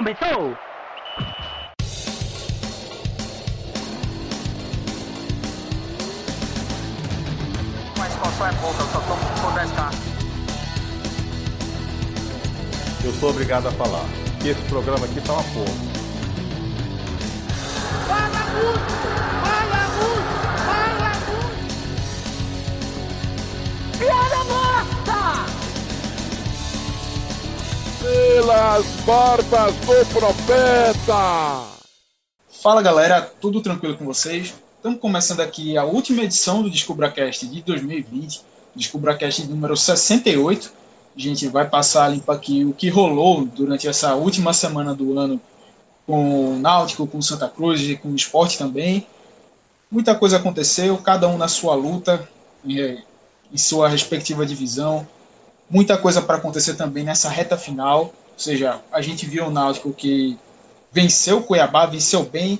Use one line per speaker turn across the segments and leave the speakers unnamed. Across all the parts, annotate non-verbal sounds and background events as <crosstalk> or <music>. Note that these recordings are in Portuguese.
começou!
Mas qual é pouca, eu só tomo se for 10k.
Eu sou obrigado a falar que esse programa aqui tá uma porra.
Fala muito! Fala muito! Fala muito!
Piada morta!
Pelas barbas do profeta!
Fala galera, tudo tranquilo com vocês? Estamos começando aqui a última edição do DescubraCast de 2020, DescubraCast número 68. A gente vai passar a limpa aqui o que rolou durante essa última semana do ano com o Náutico, com Santa Cruz e com o esporte também. Muita coisa aconteceu, cada um na sua luta, em, em sua respectiva divisão. Muita coisa para acontecer também nessa reta final. Ou seja, a gente viu o Náutico que venceu o Cuiabá, venceu bem,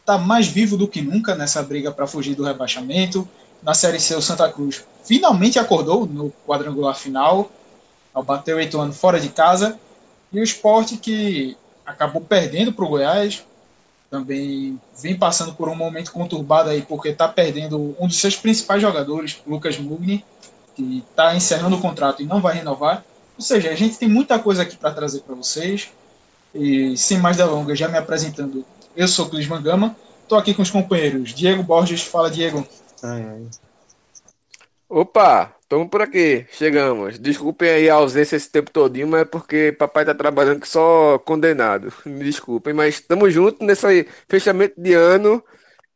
está mais vivo do que nunca nessa briga para fugir do rebaixamento. Na Série C, o Santa Cruz finalmente acordou no quadrangular final, ao bater o Ituano fora de casa. E o esporte que acabou perdendo para o Goiás, também vem passando por um momento conturbado aí, porque está perdendo um dos seus principais jogadores, Lucas Mugni, que está encerrando o contrato e não vai renovar. Ou seja, a gente tem muita coisa aqui para trazer para vocês. E sem mais delongas, já me apresentando, eu sou Clis Mangama, estou aqui com os companheiros Diego Borges. Fala, Diego.
Ai, ai. Opa, estamos por aqui, chegamos. Desculpem aí a ausência esse tempo todinho, mas é porque papai tá trabalhando que só condenado. Me desculpem, mas estamos juntos nesse fechamento de ano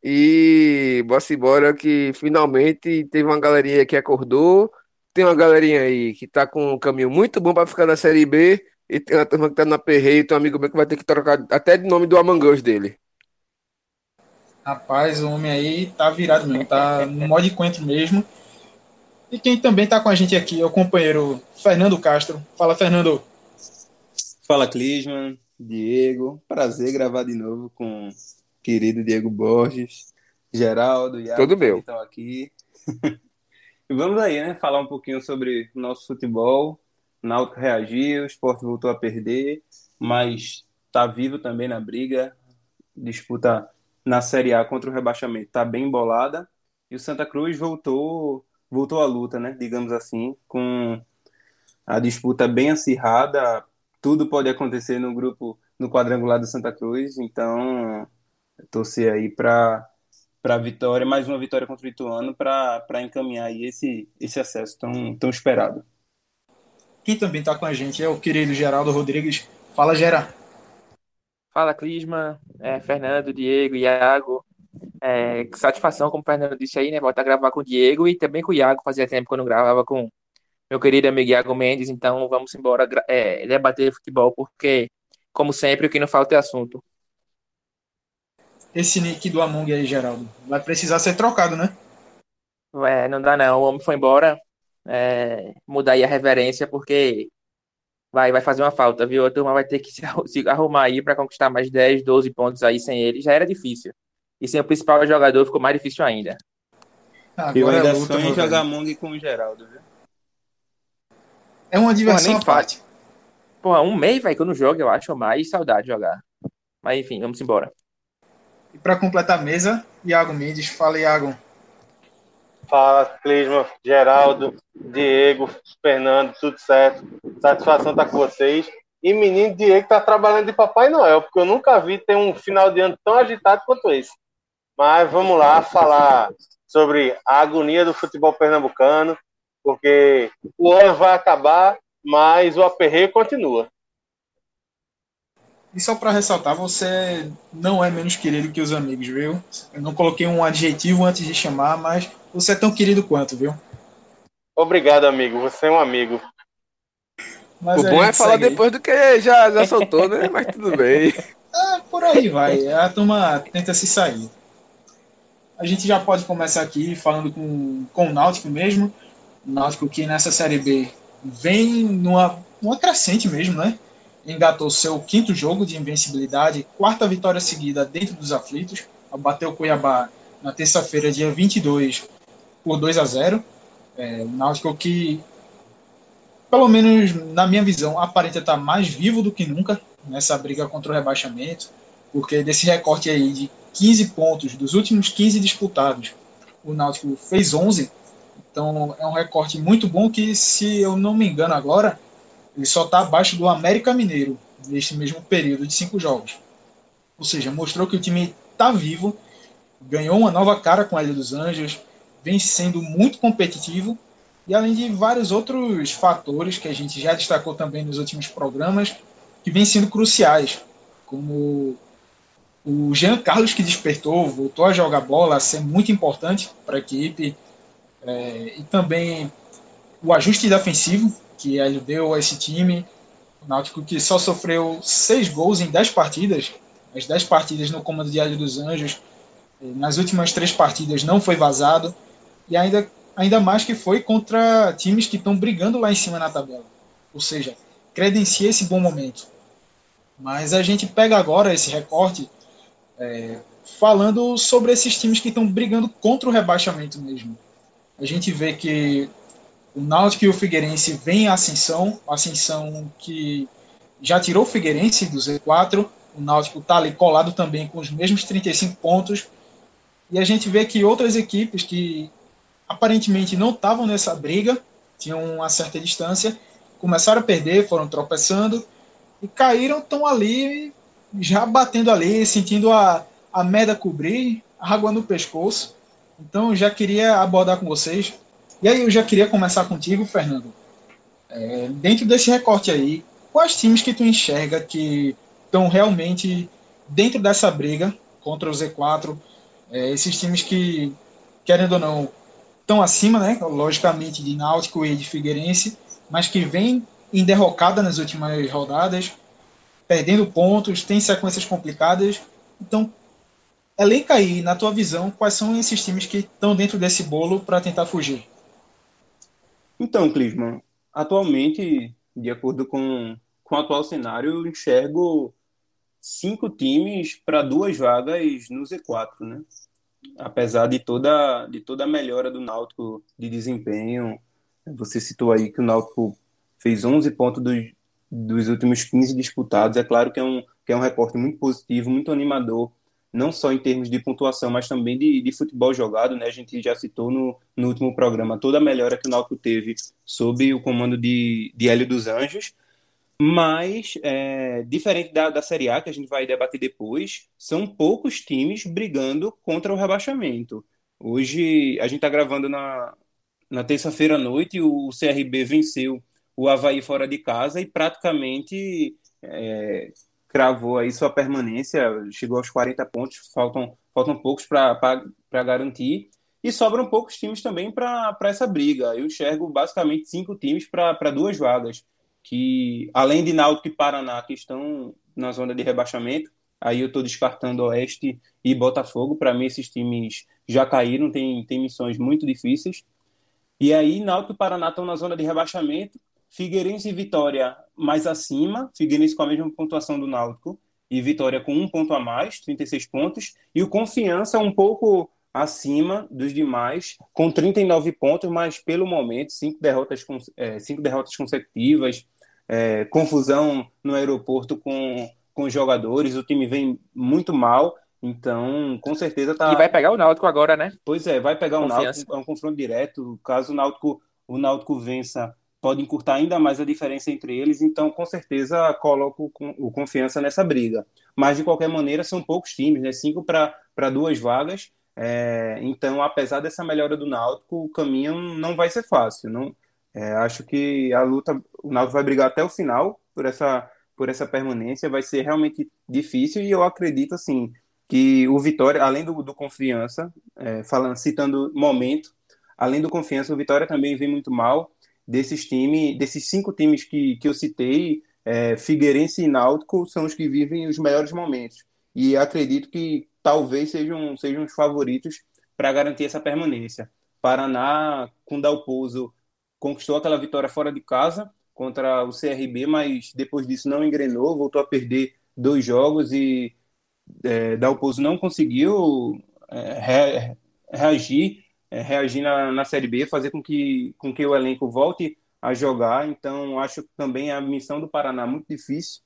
e bora embora que finalmente teve uma galerinha que acordou, tem uma galerinha aí que tá com um caminho muito bom para ficar na Série B e tem uma turma que tá na perreio, tem um amigo meu que vai ter que trocar até de nome do Among Us dele.
Rapaz, o homem aí tá virado mesmo, tá no modo de coentro mesmo. E quem também está com a gente aqui é o companheiro Fernando Castro. Fala, Fernando.
Fala, Clisman, Diego. Prazer gravar de novo com querido Diego Borges, Geraldo, Iago,
Tudo meu.
que estão aqui. <laughs> e vamos aí, né? Falar um pouquinho sobre o nosso futebol. Náutico reagiu, o esporte voltou a perder, mas está vivo também na briga. Disputa na Série A contra o rebaixamento está bem embolada. E o Santa Cruz voltou voltou à luta, né? Digamos assim, com a disputa bem acirrada. Tudo pode acontecer no grupo, no quadrangular do Santa Cruz. Então, torcer aí para para vitória, mais uma vitória contra o Ituano para encaminhar aí esse, esse acesso tão, tão esperado.
Quem também está com a gente é o querido Geraldo Rodrigues. Fala, Gera.
Fala, Clisma, é, Fernando, Diego, Iago. É, que satisfação, como o Fernando disse aí, né? Voltar a gravar com o Diego e também com o Iago. Fazia tempo que eu não gravava com meu querido amigo Iago Mendes. Então vamos embora é, debater futebol, porque, como sempre, o que não falta é assunto.
Esse nick do Among aí, Geraldo, vai precisar ser trocado, né?
É, não dá não. O homem foi embora. É, mudar aí a reverência, porque vai, vai fazer uma falta, viu? A turma vai ter que se, arrumar aí para conquistar mais 10, 12 pontos aí sem ele. Já era difícil. E sem o principal jogador ficou mais difícil ainda.
Agora eu ainda é luta, sonho em jogar Mong com o Geraldo, viu?
É uma diversão
Porra,
à parte.
Porra, um mês, velho, que eu não jogo, eu acho, mais saudade de jogar. Mas enfim, vamos embora.
E para completar a mesa, Iago Mendes. Fala, Iago.
Fala, Clisma, Geraldo, Diego, Fernando, tudo certo. Satisfação estar com vocês. E menino Diego tá trabalhando de Papai Noel, porque eu nunca vi ter um final de ano tão agitado quanto esse. Mas vamos lá falar sobre a agonia do futebol pernambucano, porque o ano vai acabar, mas o aperreio continua.
E só para ressaltar, você não é menos querido que os amigos, viu? Eu não coloquei um adjetivo antes de chamar, mas você é tão querido quanto, viu?
Obrigado, amigo. Você é um amigo.
Mas o bom é falar segue. depois do que já, já soltou, né? Mas tudo bem.
Ah, por aí vai. A turma tenta se sair. A gente já pode começar aqui falando com, com o Náutico mesmo. O Náutico que nessa Série B vem numa, numa crescente mesmo, né? Engatou seu quinto jogo de invencibilidade, quarta vitória seguida dentro dos aflitos, bateu Cuiabá na terça-feira, dia 22, por 2 a 0 é, O Náutico que pelo menos na minha visão, aparenta estar mais vivo do que nunca nessa briga contra o rebaixamento, porque desse recorte aí de 15 pontos dos últimos 15 disputados, o Náutico fez 11, então é um recorte muito bom que, se eu não me engano agora, ele só está abaixo do América Mineiro neste mesmo período de cinco jogos. Ou seja, mostrou que o time está vivo, ganhou uma nova cara com a Ilha dos Anjos, vem sendo muito competitivo e além de vários outros fatores que a gente já destacou também nos últimos programas, que vêm sendo cruciais, como o Jean Carlos que despertou, voltou a jogar bola, a ser muito importante para a equipe, é, e também o ajuste defensivo que deu a esse time, o Náutico que só sofreu seis gols em dez partidas, as dez partidas no comando de Hélio dos Anjos, nas últimas três partidas não foi vazado, e ainda ainda mais que foi contra times que estão brigando lá em cima na tabela. Ou seja, credencia esse bom momento. Mas a gente pega agora esse recorte é, falando sobre esses times que estão brigando contra o rebaixamento mesmo. A gente vê que o Náutico e o Figueirense vêm em ascensão, ascensão que já tirou o Figueirense do Z4, o Náutico está ali colado também com os mesmos 35 pontos, e a gente vê que outras equipes que aparentemente não estavam nessa briga, tinham uma certa distância, começaram a perder, foram tropeçando e caíram, estão ali já batendo ali, sentindo a, a merda cobrir, água no pescoço. Então já queria abordar com vocês. E aí eu já queria começar contigo, Fernando. É, dentro desse recorte aí, quais times que tu enxerga que estão realmente dentro dessa briga contra o Z4? É, esses times que, querendo ou não, estão acima, né, logicamente, de Náutico e de Figueirense, mas que vem em derrocada nas últimas rodadas, perdendo pontos, tem sequências complicadas. Então, elenca aí, na tua visão, quais são esses times que estão dentro desse bolo para tentar fugir?
Então, Clisman, atualmente, de acordo com, com o atual cenário, eu enxergo cinco times para duas vagas no Z4, né? apesar de toda, de toda a melhora do Náutico de desempenho, você citou aí que o Náutico fez 11 pontos dos, dos últimos 15 disputados. É claro que é, um, que é um recorte muito positivo, muito animador, não só em termos de pontuação, mas também de, de futebol jogado. Né? A gente já citou no, no último programa toda a melhora que o Náutico teve sob o comando de, de Hélio dos Anjos. Mas, é, diferente da, da Série A, que a gente vai debater depois, são poucos times brigando contra o rebaixamento. Hoje, a gente está gravando na, na terça-feira à noite, o CRB venceu o Havaí fora de casa e praticamente é, cravou aí sua permanência, chegou aos 40 pontos, faltam, faltam poucos para garantir. E sobram poucos times também para essa briga. Eu enxergo basicamente cinco times para duas vagas que além de Náutico e Paraná que estão na zona de rebaixamento, aí eu estou descartando Oeste e Botafogo. Para mim, esses times já caíram, tem, tem missões muito difíceis. E aí, Náutico e Paraná estão na zona de rebaixamento. Figueirense e Vitória mais acima, Figueirense com a mesma pontuação do Náutico e Vitória com um ponto a mais, 36 pontos. E o Confiança um pouco acima dos demais, com 39 pontos, mas pelo momento, cinco derrotas, é, cinco derrotas consecutivas, é, confusão no aeroporto com, com os jogadores, o time vem muito mal, então com certeza tá.
E vai pegar o Náutico agora, né?
Pois é, vai pegar Confiança. o Náutico, é um confronto direto. Caso o Náutico, o Náutico vença, pode encurtar ainda mais a diferença entre eles, então com certeza coloco o confiança nessa briga. Mas de qualquer maneira, são poucos times, né? Cinco para duas vagas. É, então, apesar dessa melhora do Náutico, o caminho não vai ser fácil. Não, é, acho que a luta, o Náutico vai brigar até o final por essa, por essa permanência, vai ser realmente difícil e eu acredito assim que o Vitória, além do, do confiança, é, falando, citando momento, além do confiança, o Vitória também vem muito mal desses times, desses cinco times que, que eu citei, é, Figueirense e Náutico são os que vivem os melhores momentos e acredito que talvez sejam, sejam os favoritos para garantir essa permanência. Paraná, com Dalpozo, conquistou aquela vitória fora de casa contra o CRB, mas depois disso não engrenou, voltou a perder dois jogos e é, Dalpozo não conseguiu é, re, reagir, é, reagir na, na Série B, fazer com que, com que o elenco volte a jogar, então acho também a missão do Paraná é muito difícil.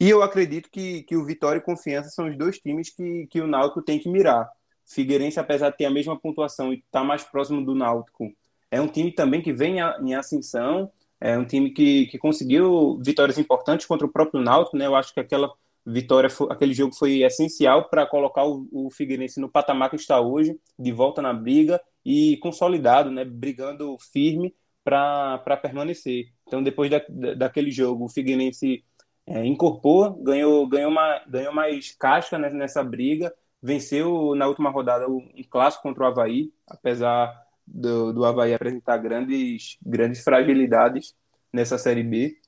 E eu acredito que, que o Vitória e Confiança são os dois times que, que o Náutico tem que mirar. Figueirense, apesar de ter a mesma pontuação e estar tá mais próximo do Náutico, é um time também que vem em ascensão, é um time que, que conseguiu vitórias importantes contra o próprio Náutico, né? Eu acho que aquela vitória, aquele jogo foi essencial para colocar o, o Figueirense no patamar que está hoje, de volta na briga e consolidado, né? Brigando firme para permanecer. Então, depois da, daquele jogo, o Figueirense é, incorporou, ganhou, ganhou, uma, ganhou mais casca nessa briga, venceu na última rodada um clássico contra o Havaí, apesar do, do Havaí apresentar grandes, grandes fragilidades nessa Série B.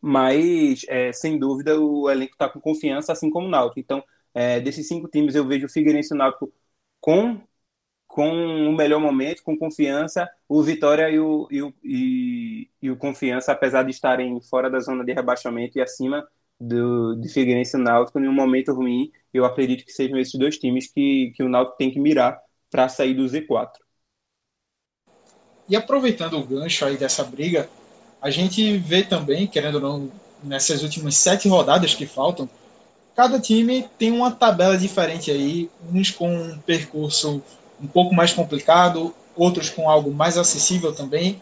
Mas, é, sem dúvida, o elenco está com confiança, assim como o Náutico. Então, é, desses cinco times, eu vejo o Figueirense e o Náutico com com o melhor momento, com confiança, o Vitória e o, e o, e, e o Confiança, apesar de estarem fora da zona de rebaixamento e acima do, de Figueirense e Náutico, em um momento ruim, eu acredito que sejam esses dois times que, que o Náutico tem que mirar para sair do Z4.
E aproveitando o gancho aí dessa briga, a gente vê também, querendo ou não, nessas últimas sete rodadas que faltam, cada time tem uma tabela diferente aí, uns com um percurso um pouco mais complicado, outros com algo mais acessível também.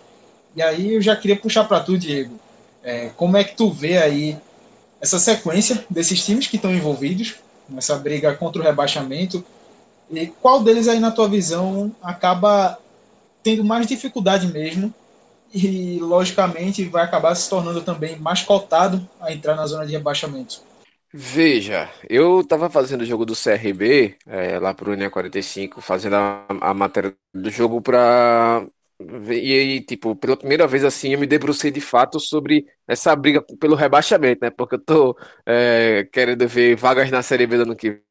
E aí eu já queria puxar para tu, Diego. É, como é que tu vê aí essa sequência desses times que estão envolvidos nessa briga contra o rebaixamento? E qual deles aí, na tua visão, acaba tendo mais dificuldade mesmo e, logicamente, vai acabar se tornando também mais cotado a entrar na zona de rebaixamento?
Veja, eu tava fazendo o jogo do CRB, é, lá pro Unia 45, fazendo a, a matéria do jogo pra. E aí, tipo, pela primeira vez assim, eu me debrucei de fato sobre essa briga pelo rebaixamento, né? Porque eu tô é, querendo ver vagas na Série B do ano que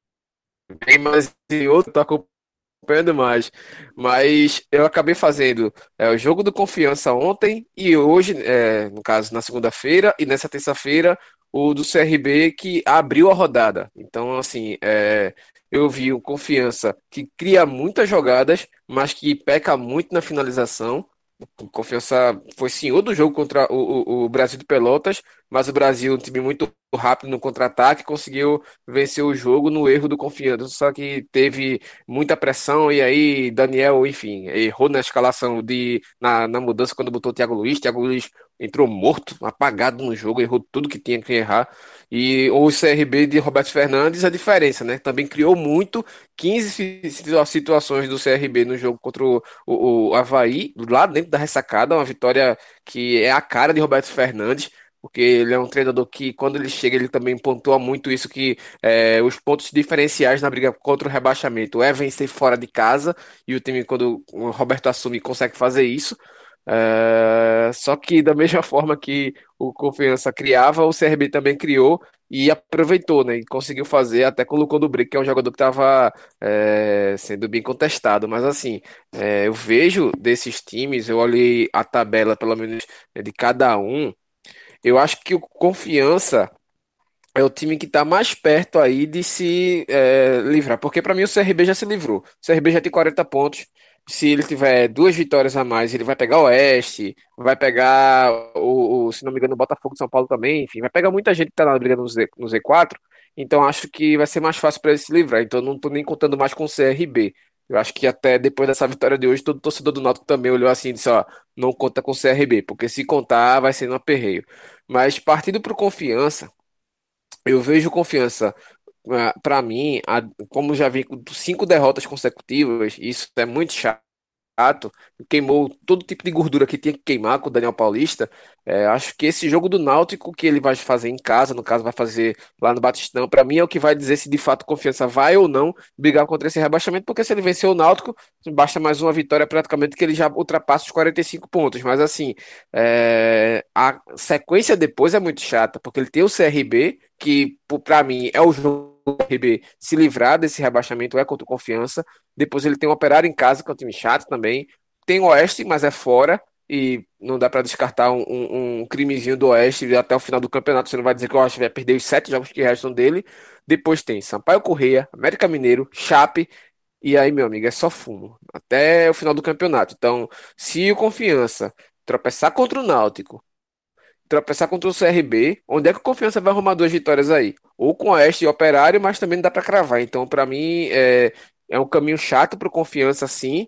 vem, mas em outro tô acompanhando mais. Mas eu acabei fazendo é, o jogo do Confiança ontem e hoje, é, no caso, na segunda-feira e nessa terça-feira, o do CRB que abriu a rodada. Então, assim, é, eu vi o Confiança que cria muitas jogadas, mas que peca muito na finalização. O Confiança foi senhor do jogo contra o, o, o Brasil de Pelotas, mas o Brasil, um time muito rápido no contra-ataque, conseguiu vencer o jogo no erro do Confiança. Só que teve muita pressão e aí Daniel, enfim, errou na escalação de na, na mudança quando botou o Thiago Luiz. Thiago Luiz entrou morto, apagado no jogo, errou tudo que tinha que errar. E o CRB de Roberto Fernandes, a diferença, né? Também criou muito, 15 situações do CRB no jogo contra o, o, Havaí, lá dentro da ressacada, uma vitória que é a cara de Roberto Fernandes porque ele é um treinador que, quando ele chega, ele também pontua muito isso, que é, os pontos diferenciais na briga contra o rebaixamento é vencer fora de casa, e o time, quando o Roberto assume, consegue fazer isso. É, só que da <laughs> mesma forma que o Confiança criava, o CRB também criou e aproveitou, né? E conseguiu fazer, até colocou do Brick, que é um jogador que estava é, sendo bem contestado. Mas assim, é, eu vejo desses times, eu olhei a tabela, pelo menos, de cada um. Eu acho que o Confiança é o time que está mais perto aí de se é, livrar. Porque para mim o CRB já se livrou. O CRB já tem 40 pontos. Se ele tiver duas vitórias a mais, ele vai pegar o Oeste, vai pegar o, o se não me engano, o Botafogo de São Paulo também, enfim, vai pegar muita gente que está na briga no, Z, no Z4. Então acho que vai ser mais fácil para ele se livrar. Então não estou nem contando mais com o CRB. Eu acho que até depois dessa vitória de hoje, todo torcedor do Náutico também olhou assim e disse, ó, não conta com o CRB, porque se contar vai ser no aperreio. Mas partindo para confiança, eu vejo confiança para mim, como já vi cinco derrotas consecutivas, isso é muito chato chato, queimou todo tipo de gordura que tinha que queimar com o Daniel Paulista. É, acho que esse jogo do Náutico que ele vai fazer em casa, no caso vai fazer lá no Batistão, para mim é o que vai dizer se de fato confiança vai ou não brigar contra esse rebaixamento, porque se ele vencer o Náutico, basta mais uma vitória praticamente que ele já ultrapassa os 45 pontos. Mas assim, é, a sequência depois é muito chata, porque ele tem o CRB, que para mim é o jogo RB se livrar desse rebaixamento é contra Confiança. Depois ele tem o Operário em casa, que é um time chato também. Tem o Oeste, mas é fora. E não dá para descartar um, um, um, crimezinho do Oeste até o final do campeonato. Você não vai dizer que o Oeste vai perder os sete jogos que restam dele. Depois tem Sampaio Correia, América Mineiro, Chape. E aí, meu amigo, é só fumo. Até o final do campeonato. Então, se o Confiança tropeçar contra o Náutico, tropeçar contra o CRB, onde é que o Confiança vai arrumar duas vitórias aí? Ou com o Oeste e Operário, mas também não dá para cravar. Então, para mim, é, é um caminho chato para Confiança, sim.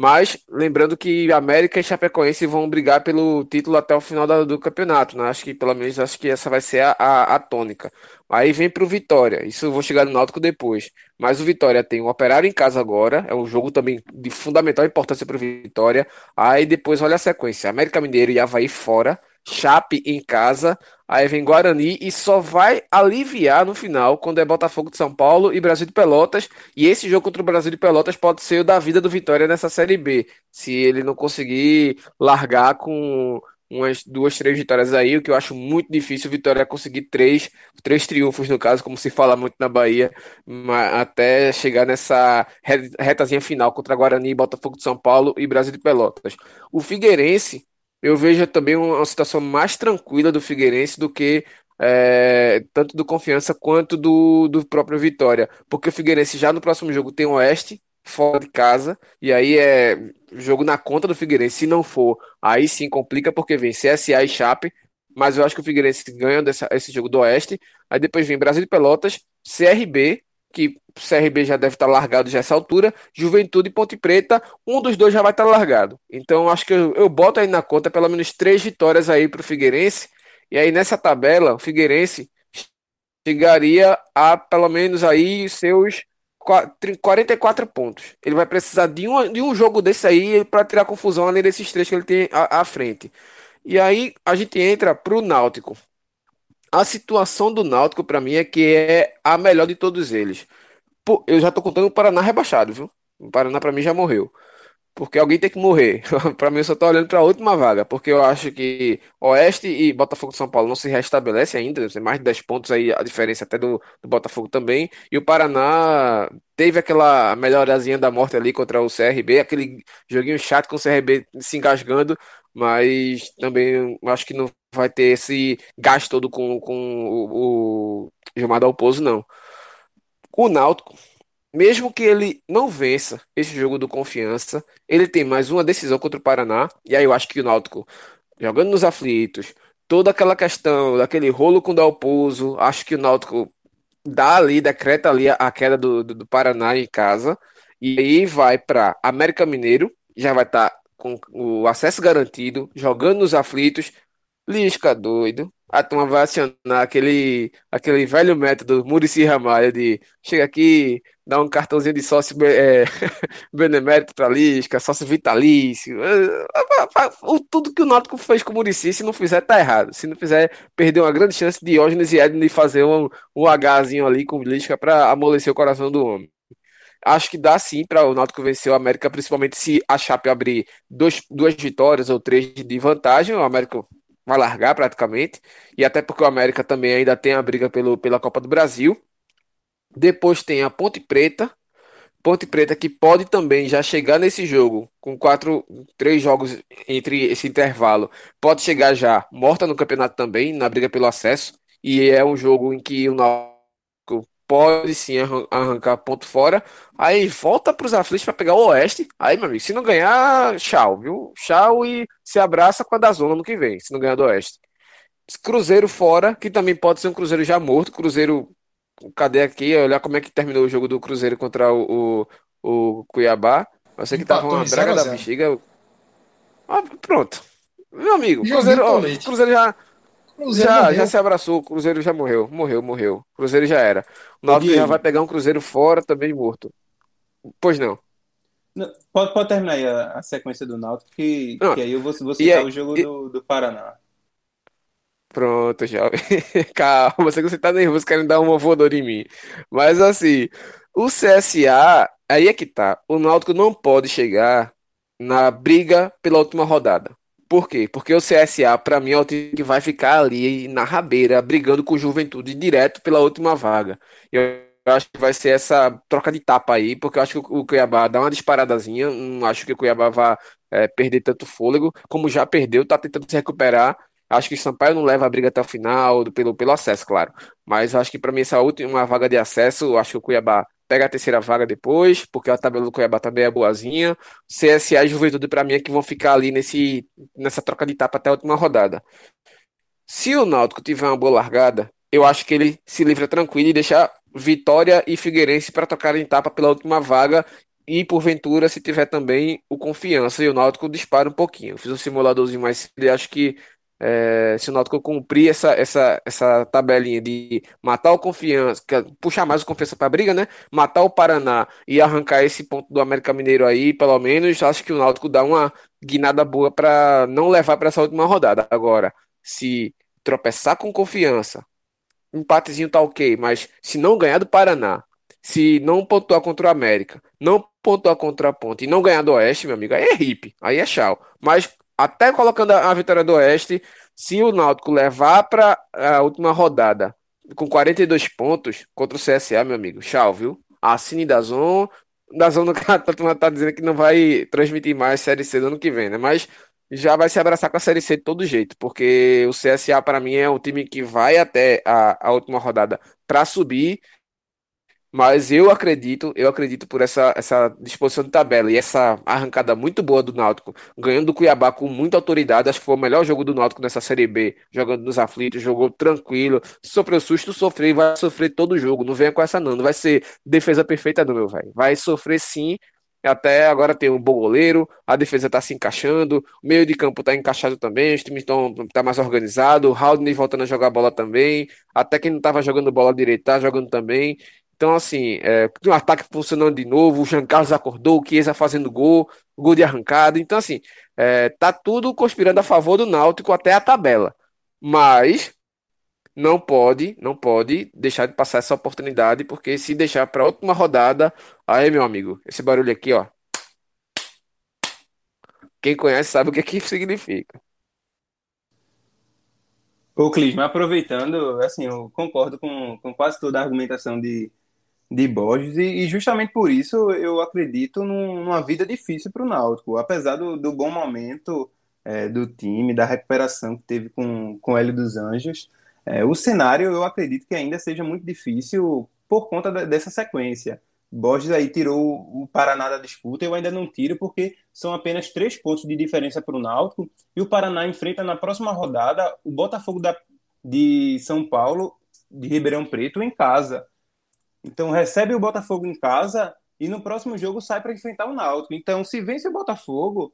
Mas lembrando que América e Chapecoense vão brigar pelo título até o final do campeonato, né? Acho que pelo menos acho que essa vai ser a, a, a tônica. Aí vem para o Vitória. Isso eu vou chegar no Náutico depois. Mas o Vitória tem o Operário em casa agora. É um jogo também de fundamental importância para o Vitória. Aí depois olha a sequência: América Mineiro e Havaí fora. Chape em casa, aí vem Guarani e só vai aliviar no final quando é Botafogo de São Paulo e Brasil de Pelotas. E esse jogo contra o Brasil de Pelotas pode ser o da vida do Vitória nessa Série B, se ele não conseguir largar com umas duas, três vitórias aí, o que eu acho muito difícil o Vitória conseguir três, três triunfos no caso, como se fala muito na Bahia, até chegar nessa retazinha final contra Guarani, Botafogo de São Paulo e Brasil de Pelotas. O Figueirense eu vejo também uma situação mais tranquila do Figueirense do que é, tanto do Confiança quanto do, do próprio Vitória. Porque o Figueirense já no próximo jogo tem o Oeste fora de casa, e aí é jogo na conta do Figueirense. Se não for, aí sim complica, porque vem CSA e Chape, mas eu acho que o Figueirense ganha dessa, esse jogo do Oeste. Aí depois vem Brasil de Pelotas, CRB que o CRB já deve estar largado já essa altura, Juventude e Ponte Preta, um dos dois já vai estar largado. Então acho que eu, eu boto aí na conta pelo menos três vitórias aí para o Figueirense, e aí nessa tabela o Figueirense chegaria a pelo menos aí seus 44 pontos. Ele vai precisar de um, de um jogo desse aí para tirar confusão além desses três que ele tem à, à frente. E aí a gente entra para o Náutico. A situação do Náutico, para mim, é que é a melhor de todos eles. Pô, eu já tô contando o Paraná rebaixado, viu? O Paraná, para mim, já morreu. Porque alguém tem que morrer. <laughs> para mim, eu só tô olhando para a última vaga. Porque eu acho que Oeste e Botafogo de São Paulo não se restabelece ainda. Tem mais de 10 pontos aí, a diferença até do, do Botafogo também. E o Paraná teve aquela melhorazinha da morte ali contra o CRB. Aquele joguinho chato com o CRB se engasgando mas também acho que não vai ter esse gasto todo com, com o, o Gilmar Dalpozo, não. O Náutico, mesmo que ele não vença esse jogo do confiança, ele tem mais uma decisão contra o Paraná, e aí eu acho que o Náutico, jogando nos aflitos, toda aquela questão, daquele rolo com o Dalpozo, acho que o Náutico dá ali, decreta ali a queda do, do, do Paraná em casa, e aí vai para América Mineiro, já vai estar tá com o acesso garantido, jogando nos aflitos. Lisca doido. A turma vai acionar aquele, aquele velho método Murici Ramalho de chega aqui, dá um cartãozinho de sócio é, <laughs> benemérito para Lisca, sócio vitalício. Tudo que o Náutico fez com o Murici, se não fizer, tá errado. Se não fizer, perdeu uma grande chance de Diógenes e Edno de fazer um, um Hzinho ali com Lisca para amolecer o coração do homem. Acho que dá sim para o Náutico vencer o América, principalmente se a Chape abrir dois, duas vitórias ou três de vantagem. O América vai largar praticamente. E até porque o América também ainda tem a briga pelo, pela Copa do Brasil. Depois tem a Ponte Preta. Ponte Preta que pode também já chegar nesse jogo com quatro, três jogos entre esse intervalo. Pode chegar já morta no campeonato também, na briga pelo acesso. E é um jogo em que o pode sim arrancar ponto fora. Aí volta para os aflitos para pegar o Oeste. Aí, meu amigo, se não ganhar, tchau, viu? Tchau e se abraça com a da zona no que vem, se não ganhar do Oeste. Cruzeiro fora, que também pode ser um Cruzeiro já morto. Cruzeiro, cadê aqui? Olha como é que terminou o jogo do Cruzeiro contra o, o, o Cuiabá. Eu sei que tava uma draga da bexiga. Ah, pronto. Meu amigo, Cruzeiro, ó, Cruzeiro já Cruzeiro já, já se abraçou, o Cruzeiro já morreu, morreu, morreu. Cruzeiro já era. O Náutico já vai pegar um Cruzeiro fora também morto. Pois não.
não pode, pode terminar aí a, a sequência do Náutico, que, que aí eu vou, vou citar o jogo e... do, do Paraná.
Pronto, já. <laughs> Calma, você que você tá nervoso querendo dar uma voadora em mim. Mas assim, o CSA, aí é que tá. O Náutico não pode chegar na briga pela última rodada. Por quê? Porque o CSA, para mim, é o time que vai ficar ali na rabeira, brigando com o Juventude direto pela última vaga. Eu acho que vai ser essa troca de tapa aí, porque eu acho que o Cuiabá dá uma disparadazinha. Não acho que o Cuiabá vai é, perder tanto fôlego, como já perdeu, tá tentando se recuperar. Acho que o Sampaio não leva a briga até o final, pelo, pelo acesso, claro. Mas acho que para mim, essa última vaga de acesso, acho que o Cuiabá pega a terceira vaga depois, porque a tabela do Cuiabá também é boazinha. CSA e Juventude, para mim, é que vão ficar ali nesse, nessa troca de tapa até a última rodada. Se o Náutico tiver uma boa largada, eu acho que ele se livra tranquilo e deixa Vitória e Figueirense para tocar em tapa pela última vaga e porventura se tiver também o confiança e o Náutico dispara um pouquinho. Eu fiz um simuladorzinho mais e acho que é, se o Náutico cumprir essa, essa, essa tabelinha de matar o confiança, puxar mais o confiança para a briga, né? Matar o Paraná e arrancar esse ponto do América Mineiro aí, pelo menos, acho que o Náutico dá uma guinada boa para não levar para essa última rodada. Agora, se tropeçar com confiança, empatezinho tá ok, mas se não ganhar do Paraná, se não pontuar contra o América, não pontuar contra a Ponte e não ganhar do Oeste, meu amigo, aí é hippie, aí é tchau. Mas até colocando a, a vitória do Oeste, se o Náutico levar para a última rodada com 42 pontos contra o CSA, meu amigo, tchau, viu? Assine da Zon. Da Zona <laughs> tá, tá dizendo que não vai transmitir mais Série C do ano que vem, né? Mas já vai se abraçar com a Série C de todo jeito, porque o CSA para mim é um time que vai até a, a última rodada para subir, mas eu acredito, eu acredito por essa, essa disposição de tabela e essa arrancada muito boa do Náutico, ganhando do Cuiabá com muita autoridade, acho que foi o melhor jogo do Náutico nessa Série B, jogando nos aflitos, jogou tranquilo, sofreu susto, sofreu vai sofrer todo o jogo, não venha com essa não, não vai ser defesa perfeita não, meu velho, vai sofrer sim, até agora tem um bom goleiro, a defesa está se encaixando, o meio de campo está encaixado também, os times estão tá mais organizados, o Haldney voltando a jogar bola também, até quem não estava jogando bola direito está jogando também. Então, assim, é, o ataque funcionando de novo, o Jean Carlos acordou, o Chiesa fazendo gol, gol de arrancada. Então, assim, é, tá tudo conspirando a favor do Náutico até a tabela. Mas não pode, não pode deixar de passar essa oportunidade, porque se deixar para a última rodada, aí meu amigo, esse barulho aqui, ó. Quem conhece sabe o que, é que significa.
Ô, Clisma, aproveitando, assim, eu concordo com, com quase toda a argumentação de, de Borges, e, e justamente por isso eu acredito num, numa vida difícil para o Náutico, apesar do, do bom momento é, do time, da recuperação que teve com, com Hélio dos Anjos. É, o cenário eu acredito que ainda seja muito difícil por conta da, dessa sequência. Borges aí tirou o Paraná da disputa, eu ainda não tiro porque são apenas três pontos de diferença para o Náutico e o Paraná enfrenta na próxima rodada o Botafogo da, de São Paulo, de Ribeirão Preto, em casa. Então recebe o Botafogo em casa e no próximo jogo sai para enfrentar o Náutico. Então, se vence o Botafogo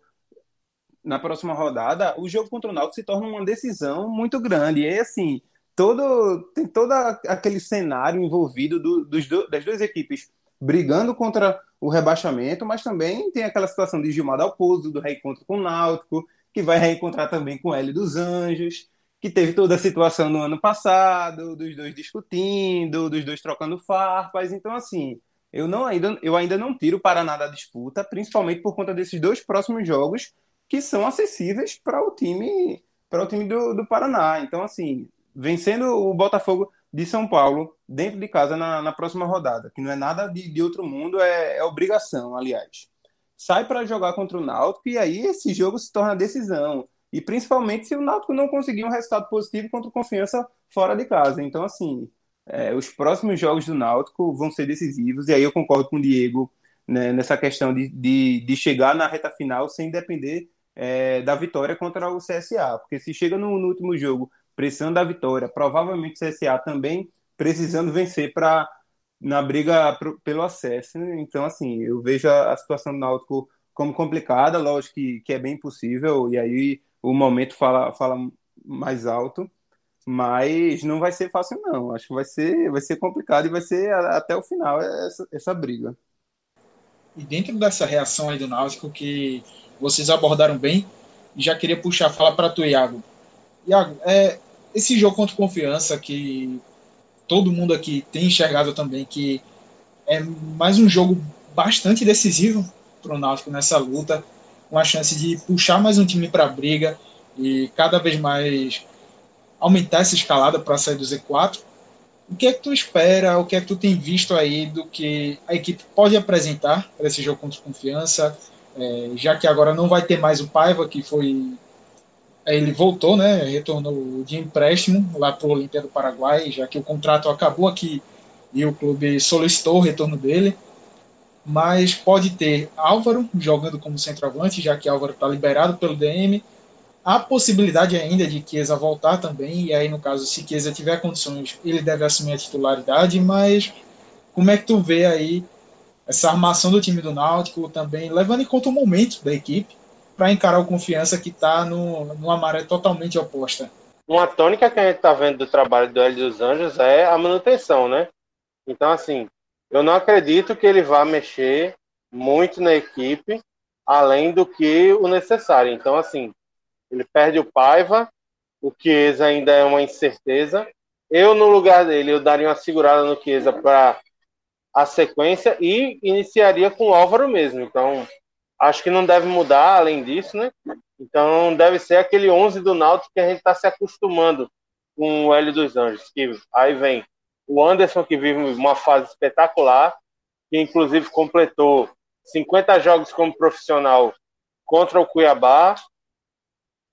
na próxima rodada, o jogo contra o Náutico se torna uma decisão muito grande. E assim, todo tem todo aquele cenário envolvido do, dos do, das duas equipes brigando contra o rebaixamento, mas também tem aquela situação de Gilmar Dalpozo, do reencontro com o Náutico, que vai reencontrar também com o Hélio dos Anjos, que teve toda a situação no ano passado, dos dois discutindo, dos dois trocando farpas. Então, assim, eu, não ainda, eu ainda não tiro o Paraná da disputa, principalmente por conta desses dois próximos jogos que são acessíveis para o time para o time do, do Paraná. Então, assim, vencendo o Botafogo de São Paulo dentro de casa na, na próxima rodada, que não é nada de, de outro mundo, é, é obrigação, aliás. Sai para jogar contra o Náutico e aí esse jogo se torna decisão. E principalmente se o Náutico não conseguir um resultado positivo contra o Confiança fora de casa. Então, assim, é, os próximos jogos do Náutico vão ser decisivos. E aí eu concordo com o Diego né, nessa questão de, de, de, chegar na reta final sem depender é, da vitória contra o CSA. Porque se chega no, no último jogo precisando da vitória, provavelmente o CSA também precisando vencer para na briga pelo acesso. Né? Então, assim, eu vejo a, a, situação do Náutico como complicada, lógico que, que é bem possível, e aí o momento fala, fala mais alto, mas não vai ser fácil, não. Acho que vai ser, vai ser complicado e vai ser até o final essa, essa briga.
E dentro dessa reação aí do Náutico que vocês abordaram bem, já queria puxar a fala para tu, Iago. Iago, é, esse jogo contra confiança que todo mundo aqui tem enxergado também que é mais um jogo bastante decisivo para o Náutico nessa luta, uma chance de puxar mais um time para a briga e cada vez mais aumentar essa escalada para sair do Z4. O que é que tu espera, o que é que tu tem visto aí do que a equipe pode apresentar para esse jogo contra confiança, é, já que agora não vai ter mais o Paiva, que foi ele voltou, né? Retornou de empréstimo lá para o Olímpia do Paraguai, já que o contrato acabou aqui e o clube solicitou o retorno dele. Mas pode ter Álvaro jogando como centroavante, já que Álvaro está liberado pelo DM. Há possibilidade ainda de Chiesa voltar também, e aí, no caso, se Chiesa tiver condições, ele deve assumir a titularidade, mas como é que tu vê aí essa armação do time do Náutico também, levando em conta o momento da equipe, para encarar o confiança que está numa maré totalmente oposta?
Uma tônica que a gente está vendo do trabalho do Hélio dos Anjos é a manutenção, né? Então, assim, eu não acredito que ele vá mexer muito na equipe, além do que o necessário. Então, assim, ele perde o Paiva, o Chiesa ainda é uma incerteza. Eu, no lugar dele, eu daria uma segurada no Chiesa para a sequência e iniciaria com o Álvaro mesmo. Então, acho que não deve mudar além disso, né? Então, deve ser aquele 11 do Náutico que a gente está se acostumando com o Hélio dos Anjos. Que aí vem o Anderson, que vive uma fase espetacular, que inclusive completou 50 jogos como profissional contra o Cuiabá,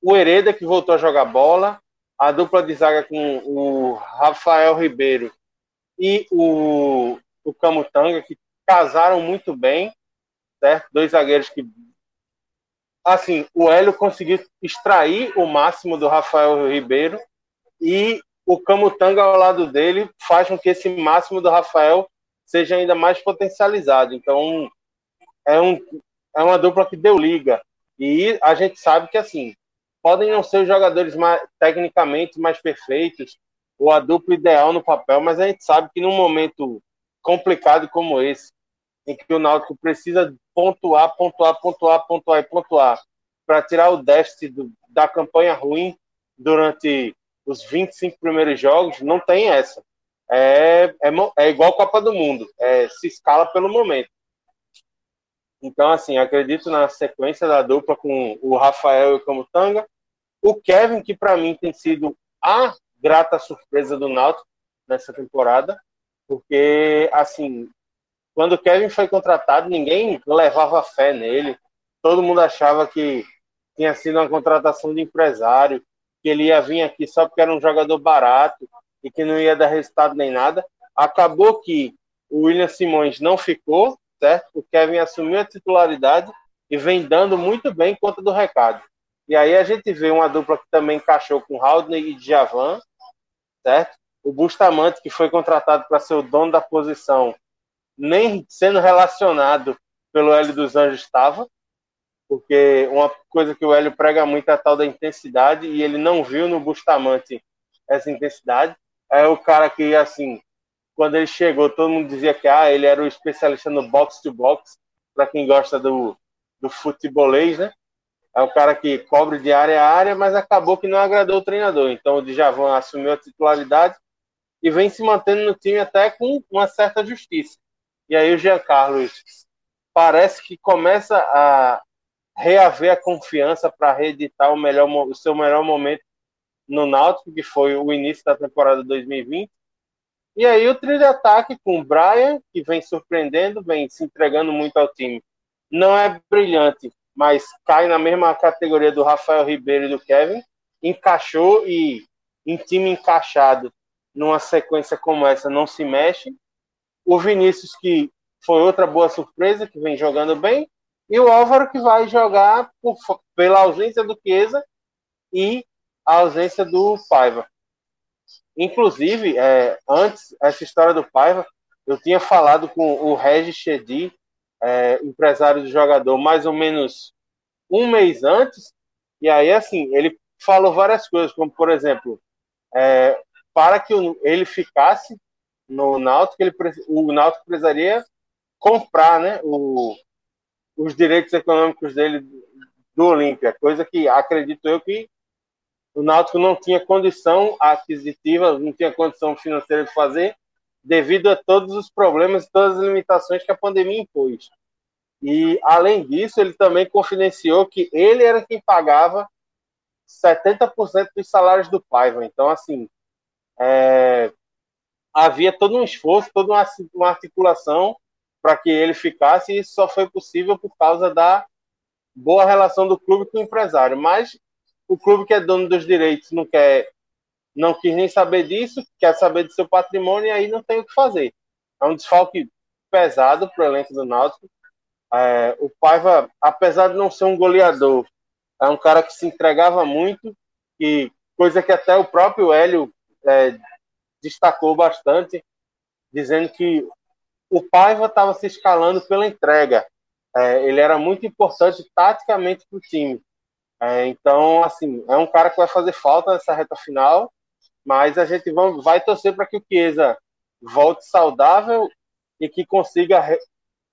o Hereda, que voltou a jogar bola, a dupla de zaga com o Rafael Ribeiro e o, o Camutanga, que casaram muito bem, certo? Dois zagueiros que. Assim, o Hélio conseguiu extrair o máximo do Rafael Ribeiro e o Camutanga ao lado dele faz com que esse máximo do Rafael seja ainda mais potencializado. Então, é, um, é uma dupla que deu liga. E a gente sabe que, assim, podem não ser os jogadores mais, tecnicamente mais perfeitos ou a dupla ideal no papel, mas a gente sabe que num momento complicado como esse, em que o Náutico precisa pontuar, pontuar, pontuar, pontuar e pontuar para tirar o déficit do, da campanha ruim durante os 25 primeiros jogos, não tem essa. É, é, é igual Copa do Mundo, é, se escala pelo momento. Então, assim, acredito na sequência da dupla com o Rafael e o Camutanga. O Kevin, que para mim tem sido a grata surpresa do Náutico nessa temporada, porque, assim, quando o Kevin foi contratado, ninguém levava fé nele. Todo mundo achava que tinha sido uma contratação de empresário, que ele ia vir aqui só porque era um jogador barato e que não ia dar resultado nem nada. Acabou que o William Simões não ficou, certo? O Kevin assumiu a titularidade e vem dando muito bem conta do recado. E aí a gente vê uma dupla que também encaixou com Haldney e Djavan, certo? O Bustamante, que foi contratado para ser o dono da posição, nem sendo relacionado pelo Hélio dos Anjos estava, porque uma coisa que o Hélio prega muito é a tal da intensidade, e ele não viu no Bustamante essa intensidade. É o cara que, assim, quando ele chegou, todo mundo dizia que ah, ele era o especialista no box to box, para quem gosta do, do futebolês, né? É o cara que cobre de área a área, mas acabou que não agradou o treinador. Então o Djavan assumiu a titularidade e vem se mantendo no time até com uma certa justiça. E aí o Jean Carlos parece que começa a reaver a confiança para reeditar o, melhor, o seu melhor momento no Náutico, que foi o início da temporada 2020. E aí o trio de ataque com o Brian, que vem surpreendendo, vem se entregando muito ao time. Não é brilhante, mas cai na mesma categoria do Rafael Ribeiro e do Kevin. Encaixou e em time encaixado numa sequência como essa não se mexe. O Vinícius, que foi outra boa surpresa, que vem jogando bem. E o Álvaro, que vai jogar por, pela ausência do Chiesa e a ausência do Paiva. Inclusive, é, antes, essa história do Paiva, eu tinha falado com o Regis Chedi, é, empresário do jogador, mais ou menos um mês antes, e aí, assim, ele falou várias coisas, como, por exemplo, é, para que ele ficasse no Náutico, ele, o Náutico precisaria comprar né, o, os direitos econômicos dele do Olímpia, coisa que acredito eu que o Náutico não tinha condição aquisitiva, não tinha condição financeira de fazer, devido a todos os problemas e todas as limitações que a pandemia impôs. E, além disso, ele também confidenciou que ele era quem pagava 70% dos salários do Paiva. Então, assim, é, havia todo um esforço, toda uma, uma articulação para que ele ficasse, e isso só foi possível por causa da boa relação do clube com o empresário. Mas o clube que é dono dos direitos não quer, não quis nem saber disso, quer saber do seu patrimônio e aí não tem o que fazer. é um desfalque pesado para o elenco do Náutico. É, o Paiva, apesar de não ser um goleador, é um cara que se entregava muito, e coisa que até o próprio Hélio é, destacou bastante, dizendo que o Paiva estava se escalando pela entrega. É, ele era muito importante taticamente para o time. É, então, assim, é um cara que vai fazer falta nessa reta final, mas a gente vai, vai torcer para que o Chiesa volte saudável e que consiga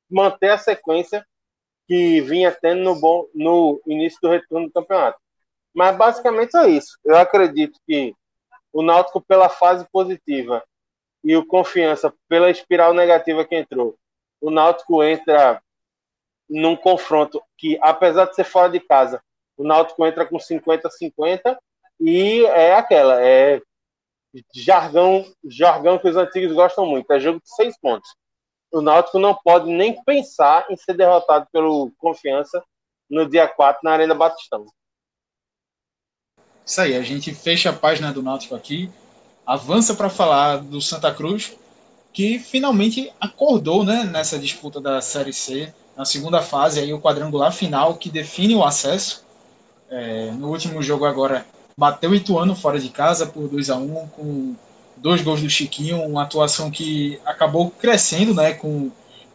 manter a sequência que vinha tendo no, bom, no início do retorno do campeonato. Mas basicamente é isso. Eu acredito que o Náutico, pela fase positiva e o Confiança, pela espiral negativa que entrou, o Náutico entra num confronto que, apesar de ser fora de casa, o Náutico entra com 50-50 e é aquela, é jargão, jargão que os antigos gostam muito, é jogo de seis pontos. O Náutico não pode nem pensar em ser derrotado pelo Confiança no dia 4 na Arena Batistão.
Isso aí, a gente fecha a página do Náutico aqui, avança para falar do Santa Cruz, que finalmente acordou né, nessa disputa da Série C, na segunda fase, aí o quadrangular final que define o acesso. É, no último jogo agora bateu Ituano fora de casa por 2 a 1 um, com dois gols do Chiquinho, uma atuação que acabou crescendo, né, com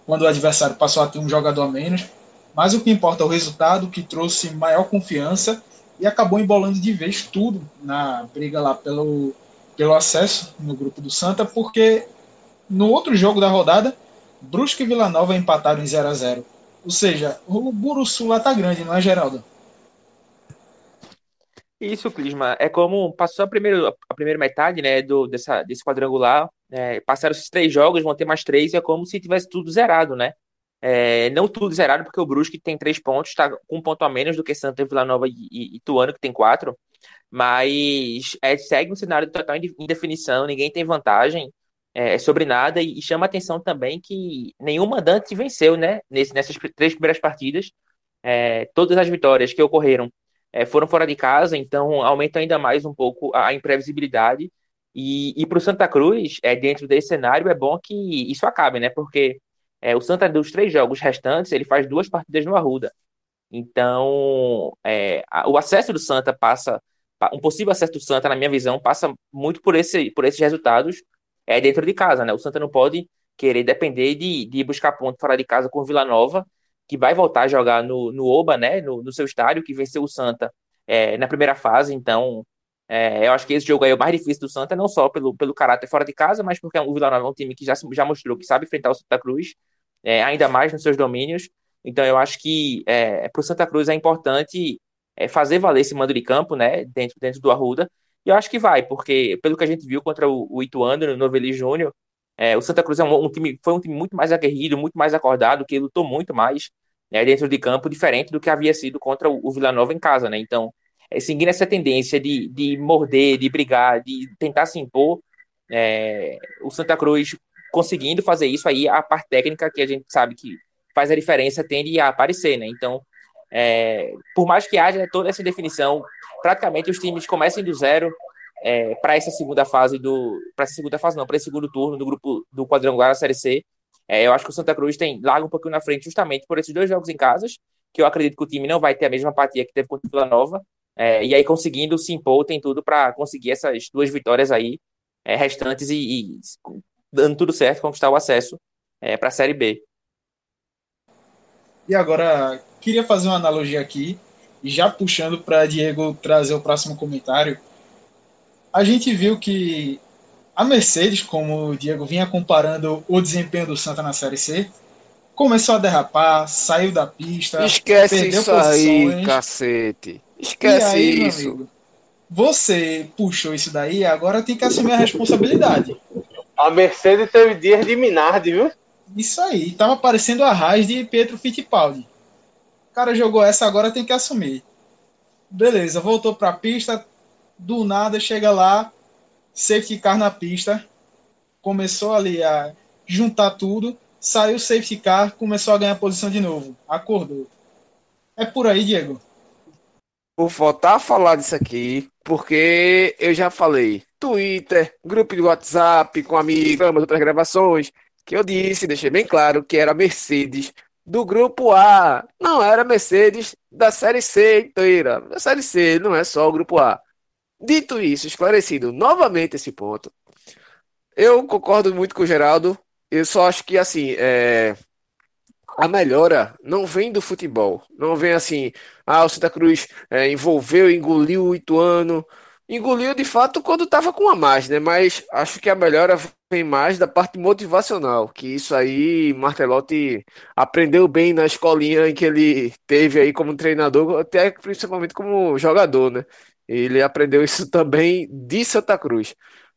quando o adversário passou a ter um jogador a menos. Mas o que importa é o resultado, que trouxe maior confiança e acabou embolando de vez tudo na briga lá pelo, pelo acesso no grupo do Santa, porque no outro jogo da rodada, Brusque e Vila Nova empataram em 0 a 0 Ou seja, o Buruçu lá tá grande, não é, Geraldo?
Isso, Clisma. É como passou a primeira, a primeira metade né, do, dessa, desse quadrangular, é, passaram esses três jogos, vão ter mais três, é como se tivesse tudo zerado, né? É, não tudo zerado, porque o Brusque tem três pontos, está com um ponto a menos do que Santa Vila Nova e, Ituano, que tem quatro. Mas é, segue um cenário total indefinição, ninguém tem vantagem é, sobre nada, e, chama atenção também que nenhum mandante venceu, né? Nesse, nessas três primeiras partidas. É, todas as vitórias que ocorreram é, foram fora de casa, então aumenta ainda mais um pouco a, imprevisibilidade. E, e para o Santa Cruz, é, dentro desse cenário, é bom que isso acabe, né? Porque é, o Santa, dos três jogos restantes, ele faz duas partidas no Arruda. Então, é, a, o acesso do Santa passa, um possível acesso do Santa, na minha visão, passa muito por, esse, por esses resultados é, dentro de casa, né? O Santa não pode querer depender de, de buscar ponto fora de casa com o Vila Nova, que vai voltar a jogar no, no Oba, né? No, no seu estádio, que venceu o Santa é, na primeira fase. Então, é, eu acho que esse jogo aí é o mais difícil do Santa, não só pelo, pelo caráter fora de casa, mas porque o Vila Nova é um time que já, já mostrou que sabe enfrentar o Santa Cruz é, ainda mais nos seus domínios. Então, eu acho que é, para o Santa Cruz é importante é, fazer valer esse mando de campo, né, dentro, dentro do Arruda. E eu acho que vai, porque pelo que a gente viu contra o, o Ituano no Novelli Júnior, é, o Santa Cruz é um, um, time, foi um time muito mais aguerrido, muito mais acordado, que lutou muito mais né, dentro de campo, diferente do que havia sido contra o, o Vila Nova em casa, né? Então, é, seguindo essa tendência de, de morder, de brigar, de tentar se impor, é, o Santa Cruz conseguindo fazer isso aí, a parte técnica que a gente sabe que faz a diferença tende a aparecer, né? Então, é, por mais que haja toda essa definição, praticamente os times comecem do zero é, para essa segunda fase do, para essa segunda fase não, para esse segundo turno do grupo do quadrangular da Série C. É, eu acho que o Santa Cruz tem larga um pouquinho na frente justamente por esses dois jogos em casas, que eu acredito que o time não vai ter a mesma apatia que teve contra o Vila Nova, é, e aí conseguindo se impor tem tudo para conseguir essas duas vitórias aí é, restantes e, e dando tudo certo, conquistar o acesso é, para a Série B.
E agora, queria fazer uma analogia aqui, já puxando para Diego trazer o próximo comentário. A gente viu que a Mercedes, como o Diego vinha comparando o desempenho do Santa na Série C, começou a derrapar, saiu da pista,
Esquece perdeu isso posições. aí, cacete. Esquece aí, isso. Amigo,
você puxou isso daí, agora tem que assumir a responsabilidade.
A Mercedes teve dias de Minardi, viu?
Isso aí, tava parecendo a raiz de Pedro Fittipaldi. O cara jogou essa, agora tem que assumir. Beleza, voltou pra pista, do nada chega lá, safety car na pista, começou ali a juntar tudo, saiu o safety car, começou a ganhar posição de novo, acordou. É por aí, Diego.
Vou voltar a falar disso aqui, porque eu já falei. Twitter, grupo de WhatsApp com amigos, outras gravações. que eu disse, deixei bem claro que era Mercedes do grupo A. Não era Mercedes da Série C inteira. Da Série C, não é só o grupo A. Dito isso, esclarecido novamente esse ponto, eu concordo muito com o Geraldo. Eu só acho que, assim, é... a melhora não vem do futebol. Não vem assim, ah, o Santa Cruz é, envolveu, engoliu o Ituano. Engoliu de fato quando estava com a mais, né? Mas acho que a melhora vem mais da parte motivacional, que isso aí Martelotti aprendeu bem na escolinha que ele teve aí como treinador, até principalmente como jogador, né? Ele aprendeu isso <laughs> também de Santa Cruz.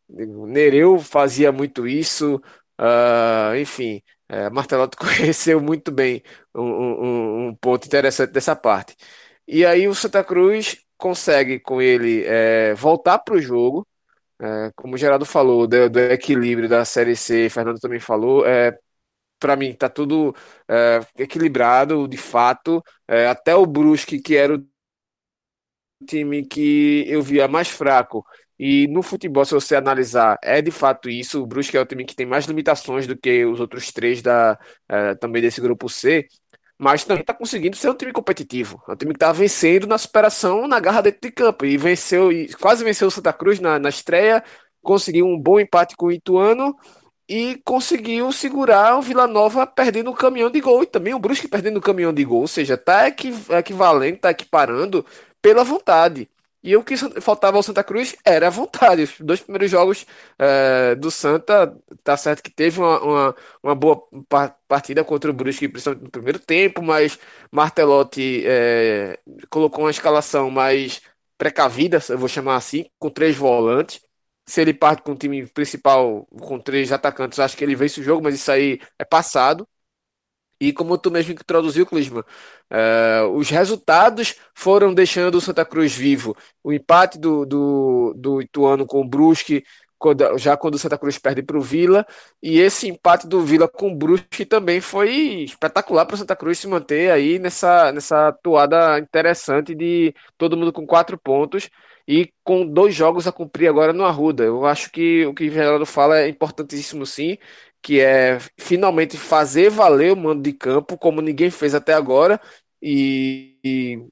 Nereu fazia muito isso, uh, enfim, é, Martelotti <laughs> conheceu muito bem um, um, um, ponto interessante dessa parte. E aí o Santa Cruz consegue com ele é, voltar para o jogo, é, como o Geraldo falou, do, do, equilíbrio da Série C, Fernando também falou, é, para mim tá tudo é, equilibrado, de fato, é, até o Brusque, que era o time que eu via mais fraco, e no futebol, se você analisar, é de fato isso. O Brusque é o time que tem mais limitações do que os outros três da, é, também desse grupo C mas também está conseguindo ser um time competitivo. É um time que está vencendo na superação, na garra dentro de campo. E venceu, e quase venceu o Santa Cruz na, na estreia, conseguiu um bom empate com o Ituano e conseguiu segurar o Vila Nova perdendo o caminhão de gol. E também o Brusque perdendo o caminhão de gol. Ou seja, está equivalente, está equiparando pela vontade. E o que faltava ao Santa Cruz era a vontade. Os dois primeiros jogos é, do Santa, tá certo que teve uma, uma, uma, boa partida contra o Brusque, principalmente no primeiro tempo, mas Martelotti é, colocou uma escalação mais precavida, eu vou chamar assim, com três volantes. Se ele parte com o time principal com três atacantes, acho que ele vence o jogo, mas isso aí é passado. E como tu mesmo introduziu, Clisman, uh, os resultados foram deixando o Santa Cruz vivo. O empate do, do, do Ituano com o Brusque, quando, já quando o Santa Cruz perde para o Vila, e esse empate do Vila com o Brusque também foi espetacular para o Santa Cruz se manter aí nessa, nessa toada interessante de todo mundo com quatro pontos e com dois jogos a cumprir agora no Arruda. Eu acho que o que o Geraldo fala é importantíssimo sim, que é finalmente fazer valer o mando de campo, como ninguém fez até agora, e, e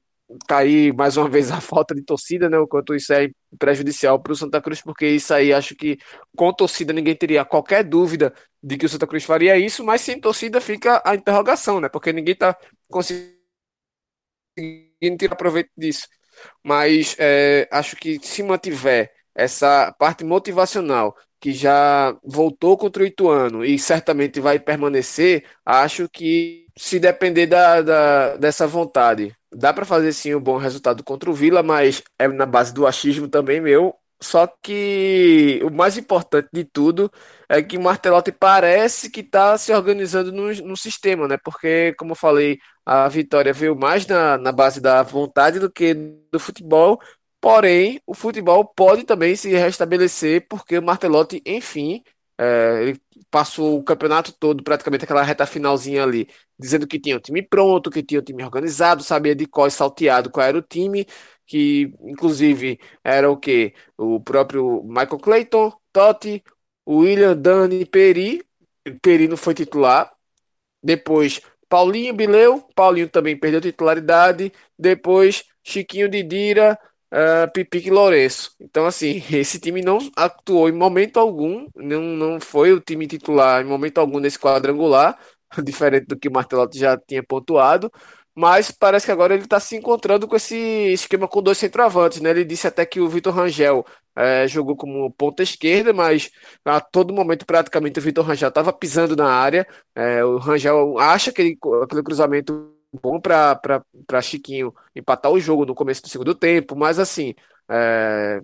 tá aí mais uma vez a <laughs> falta de torcida, né? O quanto isso é prejudicial para o Santa Cruz, porque isso aí acho que com torcida ninguém teria qualquer dúvida de que o Santa Cruz faria isso, mas sem torcida fica a interrogação, né? Porque ninguém tá conseguindo tirar proveito disso. Mas é, acho que se mantiver essa parte motivacional que já voltou contra o Ituano e certamente vai permanecer, acho que se depender da, da dessa vontade, dá para fazer sim um bom resultado contra o Vila, mas é na base do achismo também meu. Só que o mais importante de tudo é que o Martelotti parece que está se organizando no, no sistema, né? Porque, como eu falei, a vitória veio mais na, na base da vontade do que do futebol, Porém, o futebol pode também se restabelecer, porque o Martelotti, enfim, é, ele passou o campeonato todo, praticamente aquela reta finalzinha ali, dizendo que tinha o time pronto, que tinha o time organizado, sabia de qual salteado qual era o time, que inclusive era o que? O próprio Michael Clayton, Totti, William, Dani, Peri. Peri não foi titular. Depois Paulinho Bileu, Paulinho também perdeu titularidade. Depois Chiquinho Didira, uh, Pipique Lourenço. Então, assim, <laughs> esse time não atuou em momento algum, não, não foi o time titular em momento algum nesse quadrangular, <laughs> diferente do que o Martelotti já tinha pontuado, mas parece que agora ele está se encontrando com esse esquema com dois centroavantes, né? Ele disse até que o Vitor Rangel é, jogou como ponta esquerda, mas a todo momento praticamente o Vitor Rangel estava pisando na área. É, o Rangel acha que ele, aquele cruzamento bom para Chiquinho empatar o jogo no começo do segundo tempo, mas assim, é,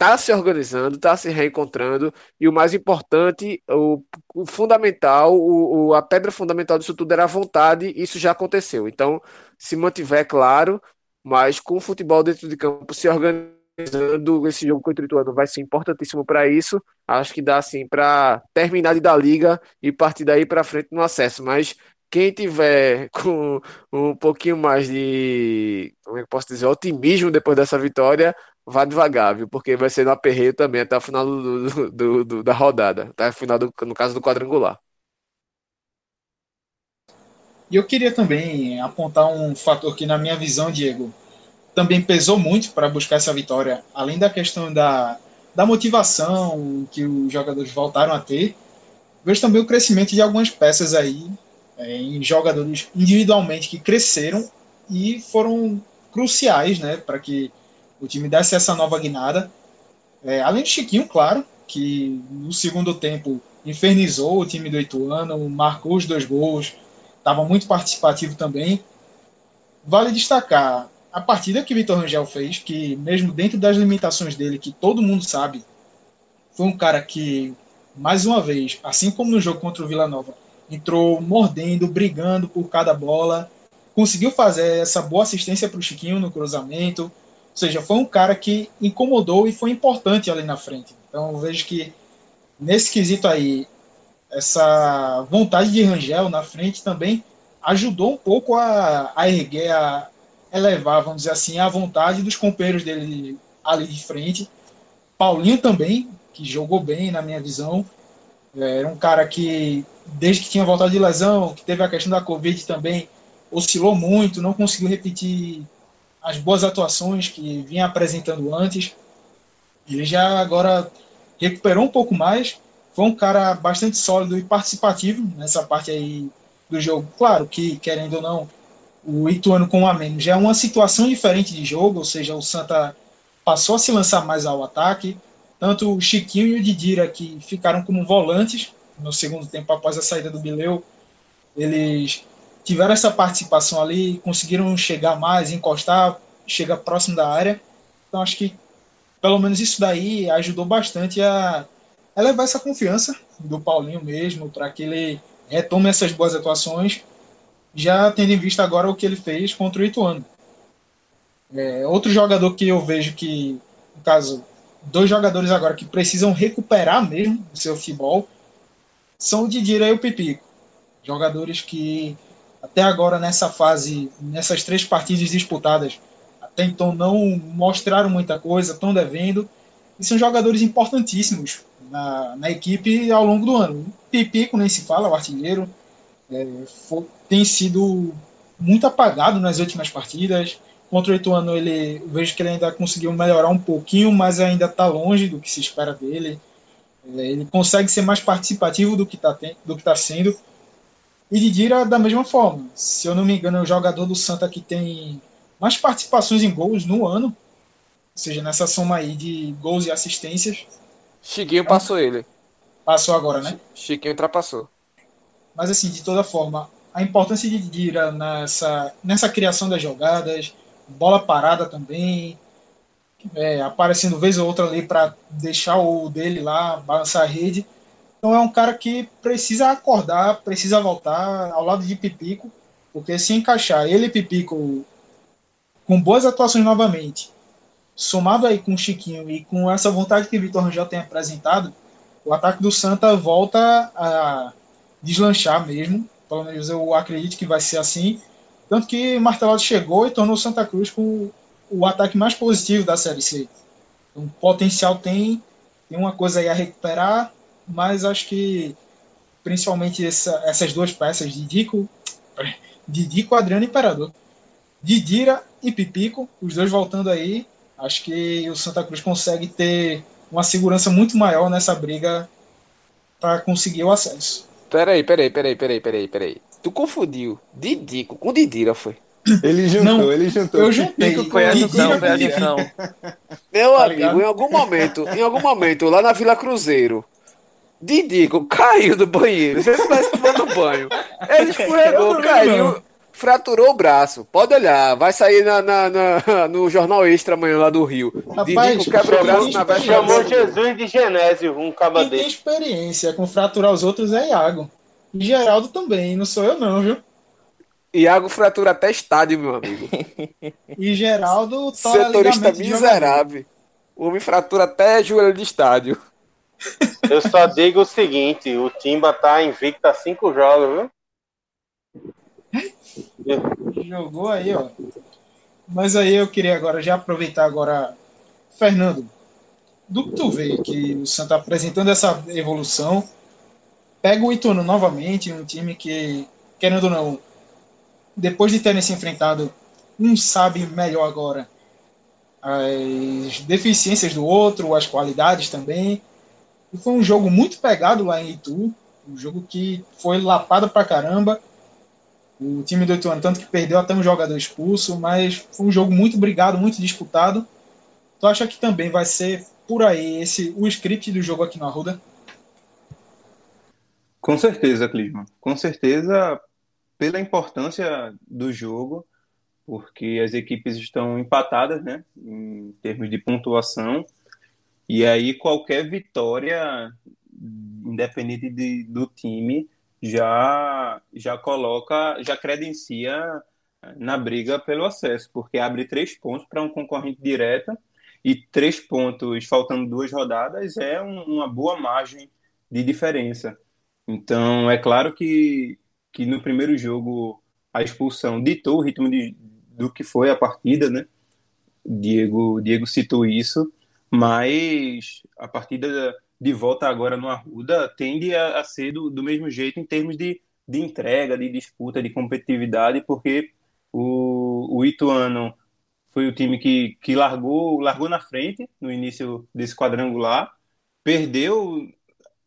tá se organizando, tá se reencontrando, e o mais importante, o, o fundamental, o, o, a pedra fundamental disso tudo era a vontade, isso já aconteceu. Então, se mantiver claro, mas com o futebol dentro de campo se organizando, esse jogo contra o Ituano vai ser importantíssimo para isso. Acho que dá assim para terminar de dar liga e partir daí para frente no acesso, mas quem tiver <laughs> com um pouquinho mais de, como é que posso dizer, otimismo depois dessa vitória, vá devagar, viu? Porque vai ser no aperreio também até o final do, do, do, da rodada, até o final, do, no caso do quadrangular.
E eu queria também apontar um fator que, na minha visão, Diego, também pesou muito para buscar essa vitória, além da questão da, da motivação que os jogadores voltaram a ter, vejo também o crescimento de algumas peças aí, em jogadores individualmente que cresceram e foram cruciais né, para que o time desse essa nova guinada. É, além do Chiquinho, claro, que no segundo tempo infernizou o time do Ituano, marcou os dois gols, estava muito participativo também. Vale destacar a partida que Vitor Rangel fez, que mesmo dentro das limitações dele, que todo mundo sabe, foi um cara que, mais uma vez, assim como no jogo contra o Vila Nova, entrou mordendo, brigando por cada bola, conseguiu fazer essa boa assistência para o Chiquinho no cruzamento, ou seja, foi um cara que incomodou e foi importante ali na frente. Então vejo que nesse quesito aí, essa vontade de Rangel na frente também ajudou um pouco a, a erguer, a elevar, vamos dizer assim, a vontade dos companheiros dele ali de frente. Paulinho também, que jogou bem na minha visão. É, era um cara que, desde que tinha voltado de lesão, que teve a questão da Covid também, oscilou muito, não conseguiu repetir as boas atuações que vinha apresentando antes. Ele já agora recuperou um pouco mais, foi um cara bastante sólido e participativo nessa parte aí do jogo. Claro que, querendo ou não, o Ituano com um a menos já é uma situação diferente de jogo, ou seja, o Santa passou a se lançar mais ao ataque. Tanto o Chiquinho e o Didira, que ficaram como volantes no segundo tempo após a saída do Bileu, eles tiveram essa participação ali, conseguiram chegar mais, encostar, chegar próximo da área. Então acho que pelo menos isso daí ajudou bastante a elevar essa confiança do Paulinho mesmo, para que ele retome essas boas atuações, já tendo em vista agora o que ele fez contra o Ituano. É, outro jogador que eu vejo que, no caso, dois jogadores agora que precisam recuperar mesmo o seu futebol são o Didira e o Pipico. Jogadores que até agora nessa fase, nessas três partidas disputadas, até então não mostraram muita coisa, estão devendo, e são jogadores importantíssimos na, na equipe ao longo do ano. O Pipico nem se fala, o artilheiro, é, foi, tem sido muito apagado nas últimas partidas. Contra o Ituano, ele vejo que ele ainda conseguiu melhorar um pouquinho, mas ainda está longe do que se espera dele. É, ele consegue ser mais participativo do que está tá sendo. E Didira da mesma forma. Se eu não me engano, é o jogador do Santa que tem mais participações em gols no ano. Ou seja, nessa soma aí de gols e assistências.
Chiquinho passou ele.
Passou agora, né?
Chiquinho ultrapassou.
Mas assim, de toda forma, a importância de Didira nessa, nessa criação das jogadas, bola parada também, é, aparecendo vez ou outra ali para deixar o dele lá, balançar a rede. Então é um cara que precisa acordar, precisa voltar ao lado de Pipico, porque se encaixar ele e Pipico com boas atuações novamente, somado aí com o Chiquinho e com essa vontade que o Vitor Rangel tem apresentado, o ataque do Santa volta a deslanchar mesmo. Pelo menos eu acredito que vai ser assim. Tanto que Martelado chegou e tornou Santa Cruz com o ataque mais positivo da Série C. Um potencial tem, tem uma coisa aí a recuperar, mas acho que principalmente essa, essas duas peças, Didico, <tsk> Didico, Adriano e Imperador. Didira e Pipico, os dois voltando aí, acho que o Santa Cruz consegue ter uma segurança muito maior nessa briga para conseguir o acesso.
Peraí, peraí, peraí, peraí, peraí, peraí. Tu confundiu Didico com Didira, foi?
Ele juntou, não, ele juntou.
Eu juntei.
Foi a adição, foi a adição.
Meu tá amigo, ligado? em algum momento, em algum momento, lá na Vila Cruzeiro, Didico caiu do banheiro. Você estivesse tomando banho. Ele <laughs> escorregou, caiu fraturou o braço. Pode olhar, vai sair na, na, na <laughs> no Jornal Extra amanhã lá do Rio.
Rapaz, Didico quebra o braço na véspera. Chamou Jesus de Genésio, um caba
Quem tem experiência com fraturar os outros é Iago. E Geraldo também, não sou eu não, viu?
Iago fratura até estádio, meu amigo.
e Geraldo
Setorista miserável. O homem fratura até joelho de estádio.
Eu só digo o seguinte, o Timba tá invicto a cinco jogos, viu?
Jogou aí, ó. Mas aí eu queria agora já aproveitar agora, Fernando, do que tu vê que o Santa apresentando essa evolução, pega o Ituano novamente, um time que, querendo ou não, depois de terem se enfrentado, um sabe melhor agora as deficiências do outro, as qualidades também. E foi um jogo muito pegado lá em Itu, um jogo que foi lapado pra caramba. O time do Ituano, tanto que perdeu até um jogador expulso, mas foi um jogo muito brigado, muito disputado. Tu acha que também vai ser por aí esse o script do jogo aqui no Arruda?
Com certeza, Clisman. Com certeza, pela importância do jogo, porque as equipes estão empatadas, né, em termos de pontuação. E aí qualquer vitória, independente de, do time, já já coloca, já credencia na briga pelo acesso, porque abre três pontos para um concorrente direto e três pontos faltando duas rodadas é um, uma boa margem de diferença. Então é claro que, que no primeiro jogo a expulsão ditou o ritmo de, do que foi a partida, né? Diego, Diego citou isso, mas a partida de volta agora no Arruda tende a, a ser do, do, mesmo jeito em termos de, de entrega, de disputa, de competitividade, porque o, o Ituano foi o time que, que largou, largou na frente no início desse quadrangular, perdeu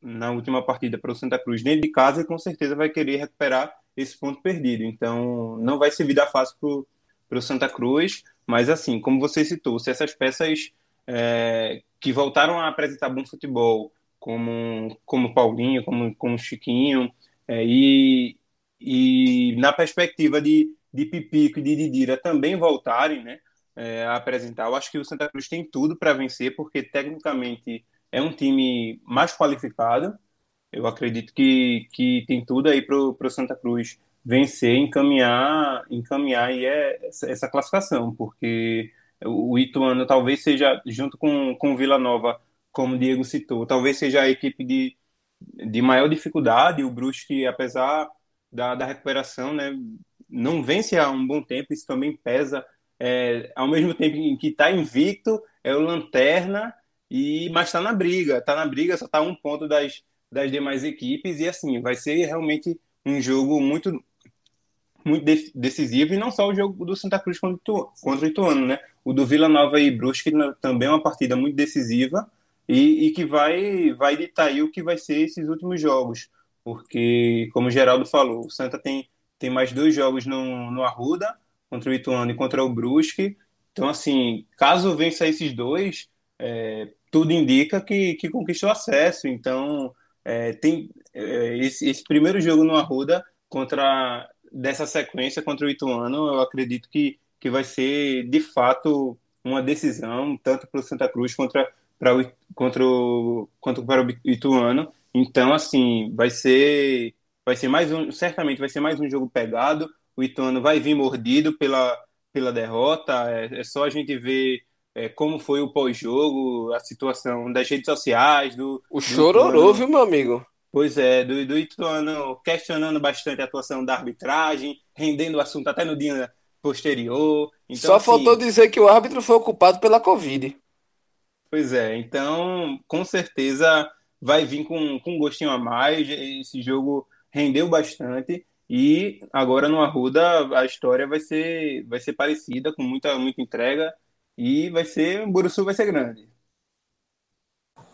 na última partida para o Santa Cruz dentro de casa e com certeza vai querer recuperar esse ponto perdido. Então não vai ser vida fácil para o Santa Cruz, mas assim, como você citou, se essas peças é, que voltaram a apresentar bom futebol, como como Paulinho, como como Chiquinho, é, e, e na perspectiva de, de Pipico e de Didira também voltarem, né, é, a apresentar. Eu acho que o Santa Cruz tem tudo para vencer, porque tecnicamente é um time mais qualificado. Eu acredito que, que tem tudo aí para o Santa Cruz vencer, encaminhar, encaminhar aí é essa, essa classificação, porque o Ituano talvez seja, junto com, com o Vila Nova, como o Diego citou, talvez seja a equipe de, de maior dificuldade. O Brusque, apesar da, da recuperação, né, não vence há um bom tempo, isso também pesa. É, ao mesmo tempo que está invicto, é o Lanterna, e mas está na briga, está na briga, só está um ponto das, das demais equipes, e assim, vai ser realmente um jogo muito muito decisivo, e não só o jogo do Santa Cruz contra, contra o Ituano, né? O do Vila Nova e Brusque também é uma partida muito decisiva e, e que vai, vai ditar o que vai ser esses últimos jogos. Porque, como o Geraldo falou, o Santa tem, tem mais dois jogos no, no Arruda, contra o Ituano e contra o Brusque. Então, assim, caso vença esses dois, é, tudo indica que, que conquistou acesso. Então, é, tem é, esse, esse, primeiro jogo no Arruda contra dessa sequência contra o Ituano, eu acredito que que vai ser de fato uma decisão tanto para o Santa Cruz contra para o, contra o, quanto para o Ituano. Então, assim, vai ser vai ser mais um, certamente vai ser mais um jogo pegado. O Ituano vai vir mordido pela pela derrota. É, é só a gente ver é, como foi o pós-jogo, a situação das redes sociais, do.
O chororô, viu, meu amigo?
Pois é, do, do Ituano questionando bastante a atuação da arbitragem, rendendo o assunto até no dia posterior.
Então, Só assim, faltou dizer que o árbitro foi ocupado pela Covid.
Pois é, então com certeza vai vir com, com um gostinho a mais. Esse jogo rendeu bastante. E agora no Arruda a história vai ser, vai ser parecida, com muita, muita entrega. E vai ser. Buruçu vai ser grande.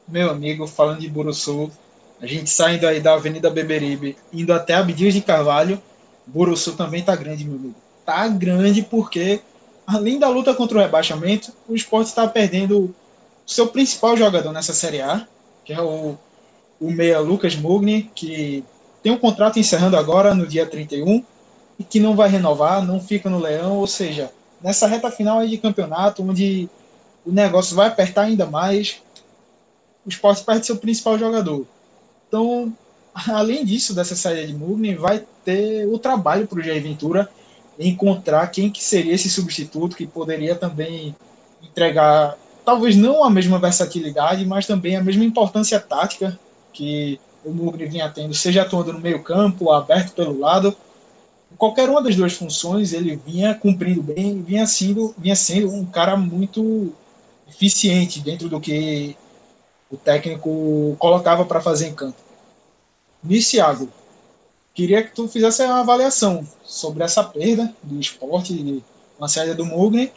Meu amigo, falando de Buruçu, a gente saindo aí da Avenida Beberibe, indo até Abdias de Carvalho, Buruçu também tá grande, meu amigo tá grande porque, além da luta contra o rebaixamento, o esporte está perdendo o seu principal jogador nessa Série A, que é o, o meia Lucas Mugni, que tem um contrato encerrando agora no dia 31 e que não vai renovar, não fica no Leão, ou seja, nessa reta final de campeonato, onde o negócio vai apertar ainda mais, o esporte perde seu principal jogador. Então, <laughs> além disso, dessa saída de Mugni, vai ter o trabalho para o Jair Ventura encontrar quem que seria esse substituto que poderia também entregar talvez não a mesma versatilidade, mas também a mesma importância tática que o Mugni vinha tendo, seja atuando no meio campo, aberto pelo lado, qualquer uma das duas funções ele vinha cumprindo bem, vinha sendo, vinha sendo um cara muito eficiente dentro do que o técnico colocava para fazer em campo. Niciago, queria que tu fizesse uma avaliação sobre essa perda do esporte, uma saída do Mugni,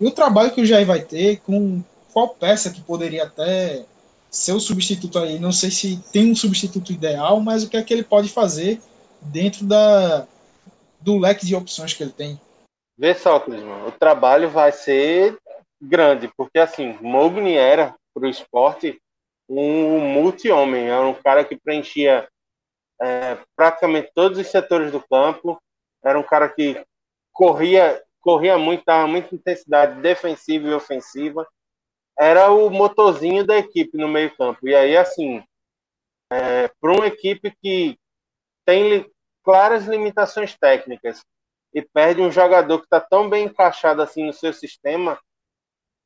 e o trabalho que o Jair vai ter com qual peça que poderia até ser o substituto aí. Não sei se tem um substituto ideal, mas o que é que ele pode fazer dentro da, do leque de opções que ele tem.
Vê só, Clisman, o trabalho vai ser grande, porque assim, Mogni era para o esporte um multi-homem, era um cara que preenchia é, praticamente todos os setores do campo, era um cara que corria, corria muito, dava muita intensidade defensiva e ofensiva, era o motorzinho da equipe no meio campo. E aí, assim, é, para uma equipe que tem claras limitações técnicas e perde um jogador que está tão bem encaixado assim no seu sistema,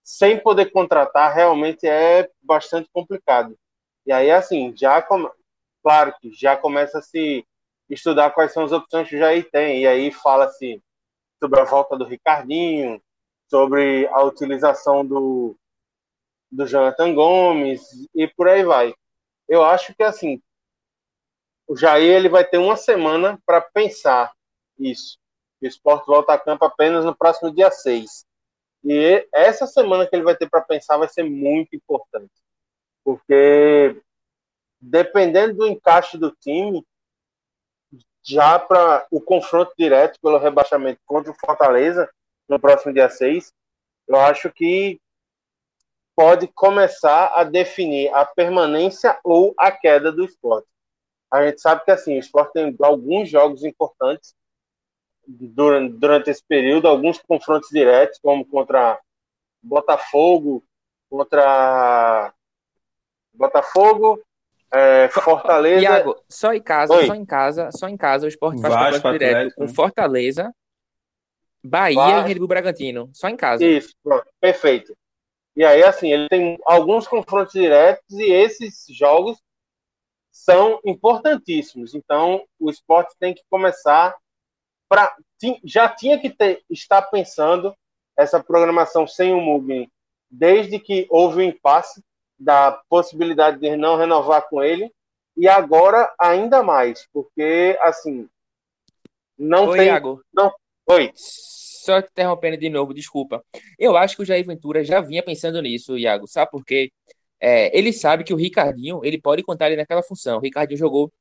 sem poder contratar, realmente é bastante complicado. E aí, assim, já claro que já começa a se estudar quais são as opções que Jair tem. E aí fala-se sobre a volta do Ricardinho, sobre a utilização do, do Jonathan Gomes e por aí vai. Eu acho que, assim, o Jair ele vai ter uma semana para pensar isso. O esporte volta a campo apenas no próximo dia 6. E essa semana que ele vai ter para pensar vai ser muito importante. Porque dependendo do encaixe do time, já para o confronto direto pelo rebaixamento contra o Fortaleza no próximo dia 6, eu acho que pode começar a definir a permanência ou a queda do esporte. A gente sabe que assim, o esporte tem alguns jogos importantes durante, durante esse período, alguns confrontos diretos, como contra Botafogo, contra Botafogo, é, Fortaleza.
Iago, só em casa, Oi. só em casa, só em casa o esporte faz Vasco, direto Atlético, com né? Fortaleza, Bahia Vasco. e Red Bull Bragantino. Só em casa.
Isso, pronto, perfeito. E aí, assim, ele tem alguns confrontos diretos e esses jogos são importantíssimos. Então, o esporte tem que começar para já tinha que ter, estar pensando essa programação sem o Mugni desde que houve o impasse da possibilidade de não renovar com ele e agora ainda mais, porque assim não
Oi,
tem
Iago.
não Oi.
Só interrompendo de novo, desculpa. Eu acho que o Jair Ventura já vinha pensando nisso, Iago. Sabe por quê? É, ele sabe que o Ricardinho, ele pode contar ele naquela função. O Ricardinho jogou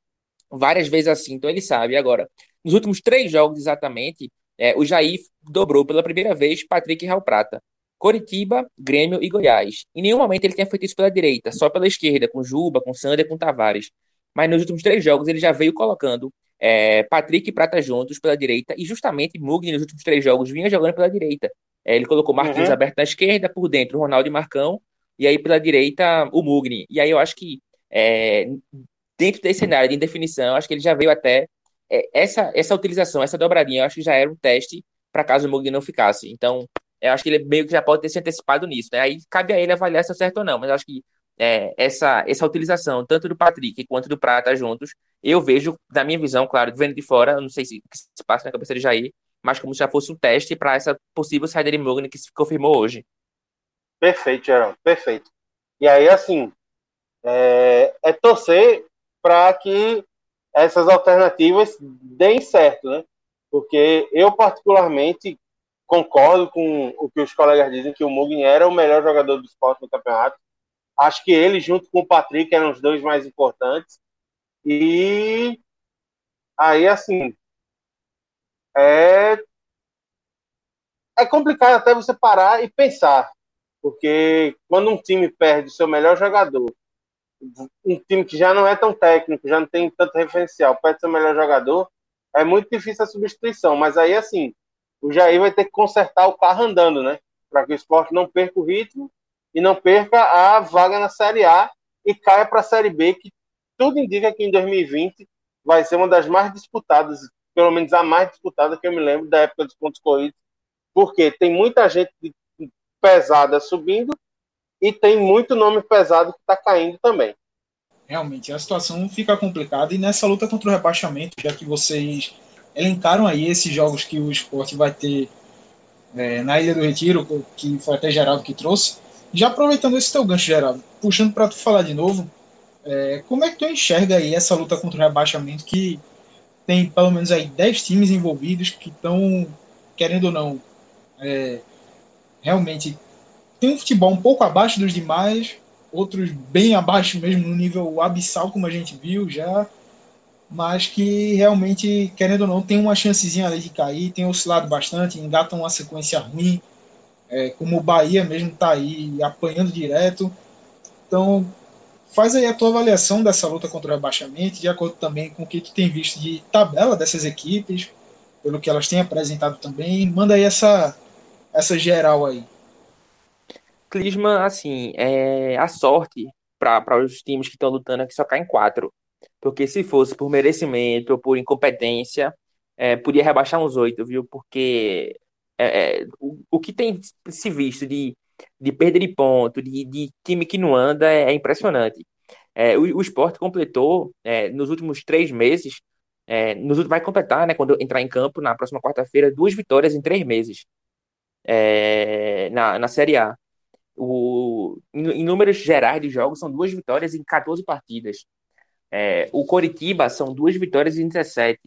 várias vezes assim, então ele sabe. Agora, nos últimos três jogos exatamente, é, o Jair dobrou pela primeira vez Patrick e Real Prata. Coritiba, Grêmio e Goiás. Em nenhum momento ele tinha feito isso pela direita, só pela esquerda, com Juba, com Sander, com Tavares. Mas nos últimos três jogos ele já veio colocando é, Patrick e Prata juntos pela direita, e justamente Mugni nos últimos três jogos vinha jogando pela direita. É, ele colocou Marquinhos uhum. aberto na esquerda, por dentro Ronaldo e Marcão, e aí pela direita o Mugni. E aí eu acho que é, dentro desse cenário de indefinição, acho que ele já veio até é, essa, essa utilização, essa dobradinha, eu acho que já era um teste para caso o Mugni não ficasse. Então, eu acho que ele meio que já pode ter se antecipado nisso. Né? Aí cabe a ele avaliar se é certo ou não, mas eu acho que é, essa, essa utilização, tanto do Patrick quanto do Prata juntos, eu vejo, da minha visão, claro, vendo de fora, não sei se, se passa na cabeça de Jair, mas como se já fosse um teste para essa possível saída de Mugni que se confirmou hoje.
Perfeito, Geraldo, perfeito. E aí, assim, é, é torcer para que essas alternativas deem certo, né? Porque eu, particularmente, concordo com o que os colegas dizem, que o Mugni era o melhor jogador do esporte no campeonato. Acho que ele, junto com o Patrick, eram os dois mais importantes. E aí, assim, é, é complicado até você parar e pensar. Porque quando um time perde o seu melhor jogador, um time que já não é tão técnico, já não tem tanto referencial, perde seu melhor jogador, é muito difícil a substituição. Mas aí, assim, o Jair vai ter que consertar o carro andando, né? Para que o esporte não perca o ritmo e não perca a vaga na Série A e caia para a Série B, que tudo indica que em 2020 vai ser uma das mais disputadas, pelo menos a mais disputada que eu me lembro da época dos pontos corridos, porque tem muita gente pesada subindo e tem muito nome pesado que está caindo também.
Realmente, a situação fica complicada e nessa luta contra o rebaixamento, já que vocês elencaram aí esses jogos que o esporte vai ter é, na Ilha do Retiro, que foi até Geraldo que trouxe. Já aproveitando esse teu gancho, Geraldo, puxando para tu falar de novo, é, como é que tu enxerga aí essa luta contra o rebaixamento que tem pelo menos aí 10 times envolvidos que estão, querendo ou não, é, realmente tem um futebol um pouco abaixo dos demais, outros bem abaixo mesmo, no nível abissal, como a gente viu já, mas que realmente, querendo ou não, tem uma chancezinha ali de cair, tem oscilado bastante, engatam uma sequência ruim, é, como o Bahia mesmo está aí apanhando direto. Então, faz aí a tua avaliação dessa luta contra o rebaixamento, de acordo também com o que tu tem visto de tabela dessas equipes, pelo que elas têm apresentado também. Manda aí essa, essa geral aí.
Clisma, assim, é a sorte para os times que estão lutando aqui só cai em quatro. Porque se fosse por merecimento ou por incompetência, é, podia rebaixar uns oito, viu? Porque é, é, o, o que tem se visto de, de perda de ponto, de, de time que não anda, é, é impressionante. É, o, o esporte completou é, nos últimos três meses, é, nos, vai completar, né, quando entrar em campo na próxima quarta-feira, duas vitórias em três meses na, na Série A. O, em, em, números gerais de jogos, são duas vitórias em 14 partidas. É, o Coritiba são duas vitórias em 17.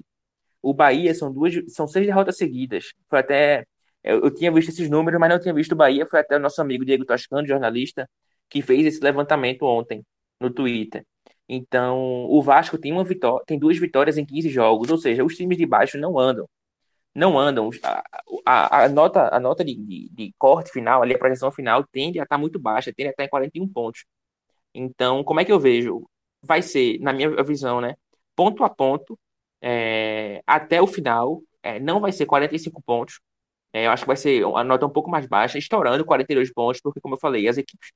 O Bahia são duas, são seis derrotas seguidas. Foi até eu, eu, tinha visto esses números, mas não tinha visto o Bahia. Foi até o nosso amigo Diego Toscano, jornalista, que fez esse levantamento ontem no Twitter. Então, o Vasco tem uma vitória, tem duas vitórias em 15 jogos, ou seja, os times de baixo não andam. Não andam. A, a, a nota, a nota de, de, de, corte final, ali, a projeção final, tende a estar muito baixa, tende a estar em 41 pontos. Então, como é que eu vejo? Vai ser, na minha visão, né? Ponto a ponto, é, até o final. É, não vai ser 45 pontos, é, eu acho que vai ser a nota um pouco mais baixa, estourando 42 pontos, porque, como eu falei, as equipes,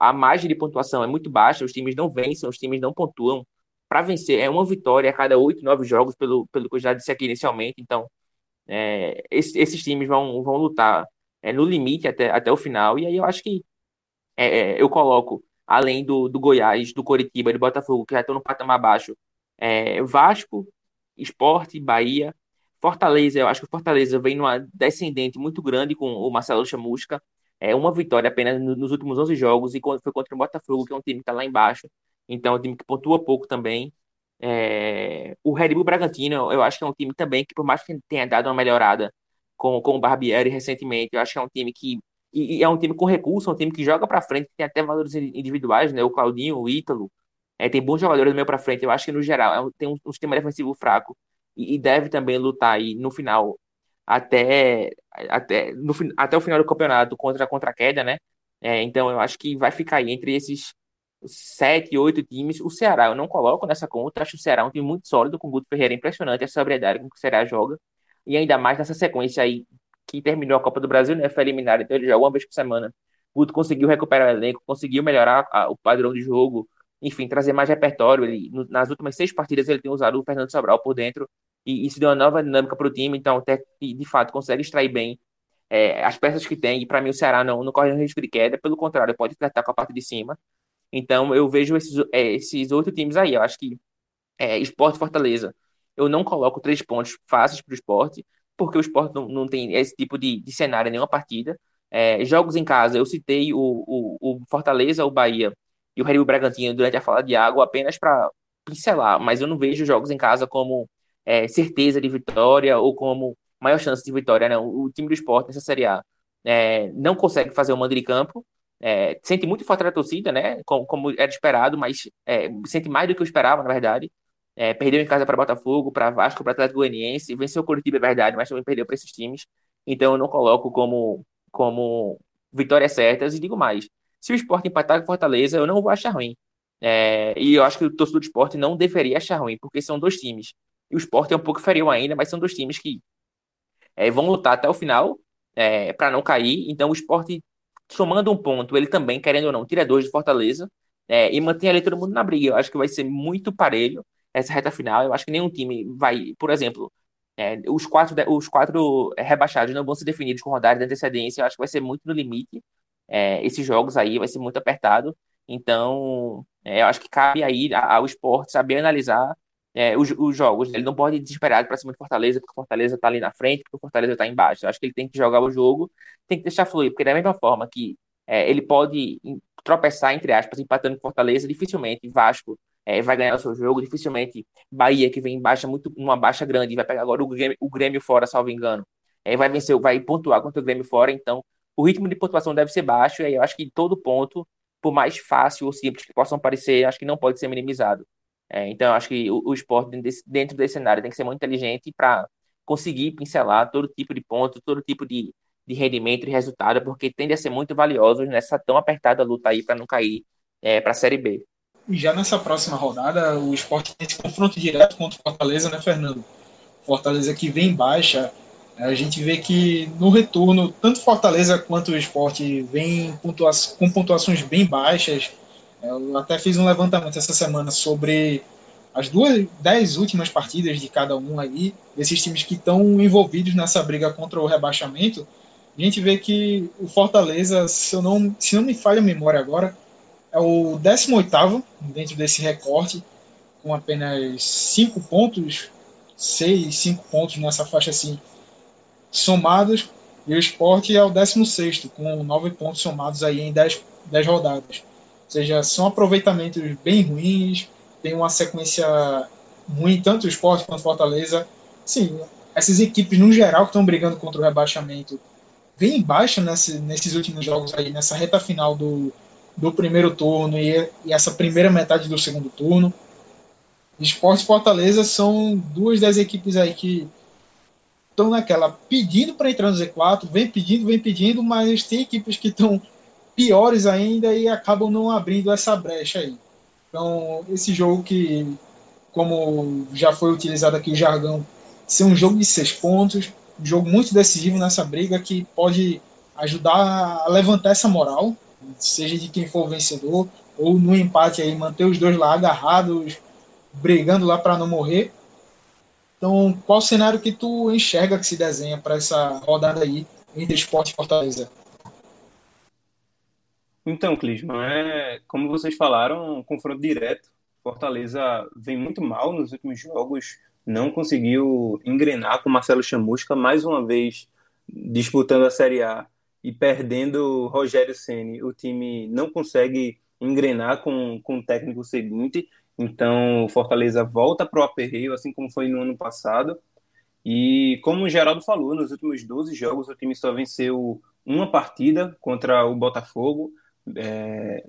a margem de pontuação é muito baixa, os times não vencem, os times não pontuam. Para vencer, é uma vitória a cada oito, nove jogos, pelo, pelo que eu já disse aqui inicialmente. Então, é, esses, esses, times vão, vão lutar é, no limite até, até o final. E aí eu acho que é, é eu coloco, além do, do Goiás, do Coritiba do Botafogo, que já estão no patamar baixo, é, Vasco, Esporte, Bahia Fortaleza, eu acho que o Fortaleza vem numa descendente muito grande com o Marcelo Chamusca. É uma vitória apenas nos últimos 11 jogos e foi contra o Botafogo, que é um time que está lá embaixo. Então, é um time que pontua pouco também. É... O Red Bull Bragantino, eu acho que é um time também que, por mais que tenha dado uma melhorada com, com o Barbieri recentemente, eu acho que é um time que. E, e é um time com recurso, é um time que joga para frente, tem até valores individuais, né? O Claudinho, o Ítalo. É, tem bons jogadores do meio para frente. Eu acho que, no geral, é um, tem um, um sistema defensivo fraco e, deve também lutar aí no final até até no, até o final do campeonato contra a contra queda, né? É, então eu acho que vai ficar aí entre esses sete, oito times. O Ceará eu não coloco nessa conta. Acho o Ceará um time muito sólido com o Guto Ferreira, impressionante a sobriedade com que o Ceará joga e ainda mais nessa sequência aí que terminou a Copa do Brasil, né? Foi eliminado, então ele joga uma vez por semana. O Guto conseguiu recuperar o elenco, conseguiu melhorar a, o padrão de jogo, enfim, trazer mais repertório. Ele, no, nas últimas seis partidas ele tem usado o Fernando Sobral por dentro e isso deu uma nova dinâmica para o time, então até de fato consegue extrair bem é, as peças que tem, e para mim o Ceará não, não corre risco de queda, pelo contrário, pode flertar com a parte de cima. Então eu vejo esses, é, esses oito times aí, eu acho que é, Esporte Fortaleza, eu não coloco três pontos fáceis para o esporte, porque o esporte não, não tem esse tipo de, de cenário em nenhuma partida. É, jogos em casa, eu citei o, o, o Fortaleza, o Bahia e o Red Bull Bragantino durante a fala de água apenas para pincelar, mas eu não vejo jogos em casa como é, certeza de vitória ou como maior chance de vitória. Não. O time do esporte nessa Série A é, não consegue fazer o mando de campo, é, sente muito falta da torcida, né? Como, como era esperado, mas é, sente mais do que eu esperava, na verdade. É, perdeu em casa para Botafogo, para Vasco, para Atlético Goianiense, venceu o Curitiba, é verdade, mas também perdeu para esses times. Então eu não coloco como, como vitórias certas e digo mais. Se o esporte empatar com Fortaleza, eu não vou achar ruim. É, e eu acho que o torcedor do esporte não deveria achar ruim, porque são dois times e o Sport é um pouco inferior ainda, mas são dois times que é, vão lutar até o final é, para não cair. Então o Sport, somando um ponto, ele também, querendo ou não, tira dois de Fortaleza é, e mantém ali todo mundo na briga. Eu acho que vai ser muito parelho essa reta final. Eu acho que nenhum time vai, por exemplo, é, os, quatro, os quatro rebaixados não vão ser definidos com rodada de antecedência. Eu acho que vai ser muito no limite. É, esses jogos aí vai ser muito apertado. Então, é, eu acho que cabe aí ao esporte saber analisar é, os, os, jogos. Ele não pode ir desesperado para cima de Fortaleza, porque Fortaleza está ali na frente, porque Fortaleza está embaixo. Eu acho que ele tem que jogar o jogo, tem que deixar fluir, porque da mesma forma que é, ele pode tropeçar, entre aspas, empatando com Fortaleza, dificilmente Vasco é, vai ganhar o seu jogo. Dificilmente Bahia, que vem em baixa, muito, uma baixa grande, vai pegar agora o Grêmio, o Grêmio fora, salvo engano. É, vai vencer, vai pontuar contra o Grêmio fora, então o ritmo de pontuação deve ser baixo, e aí eu acho que todo ponto, por mais fácil ou simples que possam parecer, acho que não pode ser minimizado. É, então eu acho que o, o esporte dentro desse, dentro desse cenário tem que ser muito inteligente para conseguir pincelar todo tipo de ponto, todo tipo de, de rendimento e resultado, porque tende a ser muito valioso nessa tão apertada luta aí para não cair é, para a Série B.
Já nessa próxima rodada, o esporte tem esse confronto direto contra o Fortaleza, né, Fernando? Fortaleza que vem baixa. A gente vê que no retorno, tanto Fortaleza quanto o esporte vem pontua com pontuações bem baixas. Eu até fiz um levantamento essa semana sobre as duas, dez últimas partidas de cada um aí, desses times que estão envolvidos nessa briga contra o rebaixamento. A gente vê que o Fortaleza, se, eu não, se não me falha a memória agora, é o 18 dentro desse recorte, com apenas 5 pontos, 6, 5 pontos nessa faixa assim, somados, e o esporte é o 16, com 9 pontos somados aí em 10, 10 rodadas. Ou seja, são aproveitamentos bem ruins, tem uma sequência ruim, tanto o esporte quanto Fortaleza. Sim, essas equipes no geral que estão brigando contra o rebaixamento vem baixa nesse, nesses últimos jogos aí, nessa reta final do, do primeiro turno e, e essa primeira metade do segundo turno. Esporte e Fortaleza são duas das equipes aí que estão naquela pedindo para entrar no Z4, vem pedindo, vem pedindo, mas tem equipes que estão piores ainda e acabam não abrindo essa brecha aí. Então, esse jogo que, como já foi utilizado aqui o jargão, ser um jogo de seis pontos, um jogo muito decisivo nessa briga que pode ajudar a levantar essa moral seja de quem for o vencedor, ou no empate aí, manter os dois lá agarrados, brigando lá para não morrer. Então, qual cenário que tu enxerga que se desenha para essa rodada aí entre esporte e Fortaleza?
Então, Clisman, é, como vocês falaram, um confronto direto. Fortaleza vem muito mal nos últimos jogos, não conseguiu engrenar com Marcelo Chamusca, mais uma vez disputando a Série A e perdendo Rogério Ceni, o time não consegue engrenar com, com o técnico seguinte. Então, Fortaleza volta para o aperreio, assim como foi no ano passado. E como o Geraldo falou, nos últimos 12 jogos o time só venceu uma partida contra o Botafogo, é,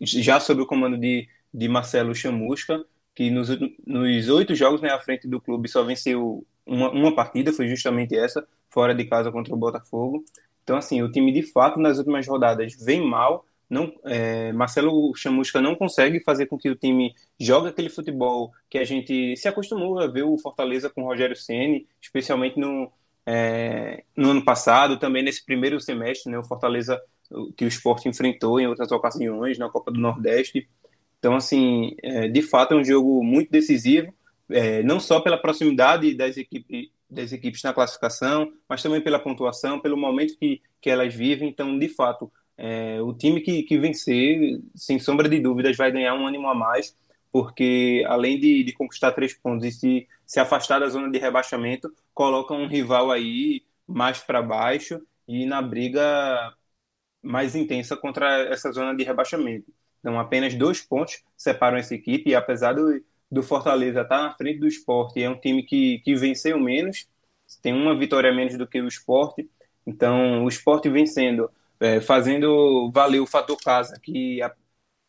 já sob o comando de, de Marcelo Chamusca, que nos, nos oito jogos né, à frente do clube só venceu uma, uma partida, foi justamente essa, fora de casa contra o Botafogo. Então, assim, o time de fato nas últimas rodadas vem mal. Não, é, Marcelo Chamusca não consegue fazer com que o time jogue aquele futebol que a gente se acostumou a ver o Fortaleza com o Rogério Ceni, especialmente no, é, no ano passado, também nesse primeiro semestre, né, o Fortaleza que o esporte enfrentou em outras ocasiões na Copa do Nordeste. Então, assim, é, de fato é um jogo muito decisivo, é, não só pela proximidade das equipes das equipes na classificação, mas também pela pontuação, pelo momento que, que elas vivem. Então, de fato, é, o time que, que vencer, sem sombra de dúvidas, vai ganhar um ânimo a mais, porque além de, de conquistar três pontos e se, se afastar da zona de rebaixamento, coloca um rival aí mais para baixo e na briga mais intensa contra essa zona de rebaixamento. Então, apenas dois pontos separam essa equipe, e apesar do, do Fortaleza está na frente do esporte. É um time que, que venceu menos, tem uma vitória menos do que o esporte. Então, o esporte vencendo, é, fazendo valer o fator casa, que,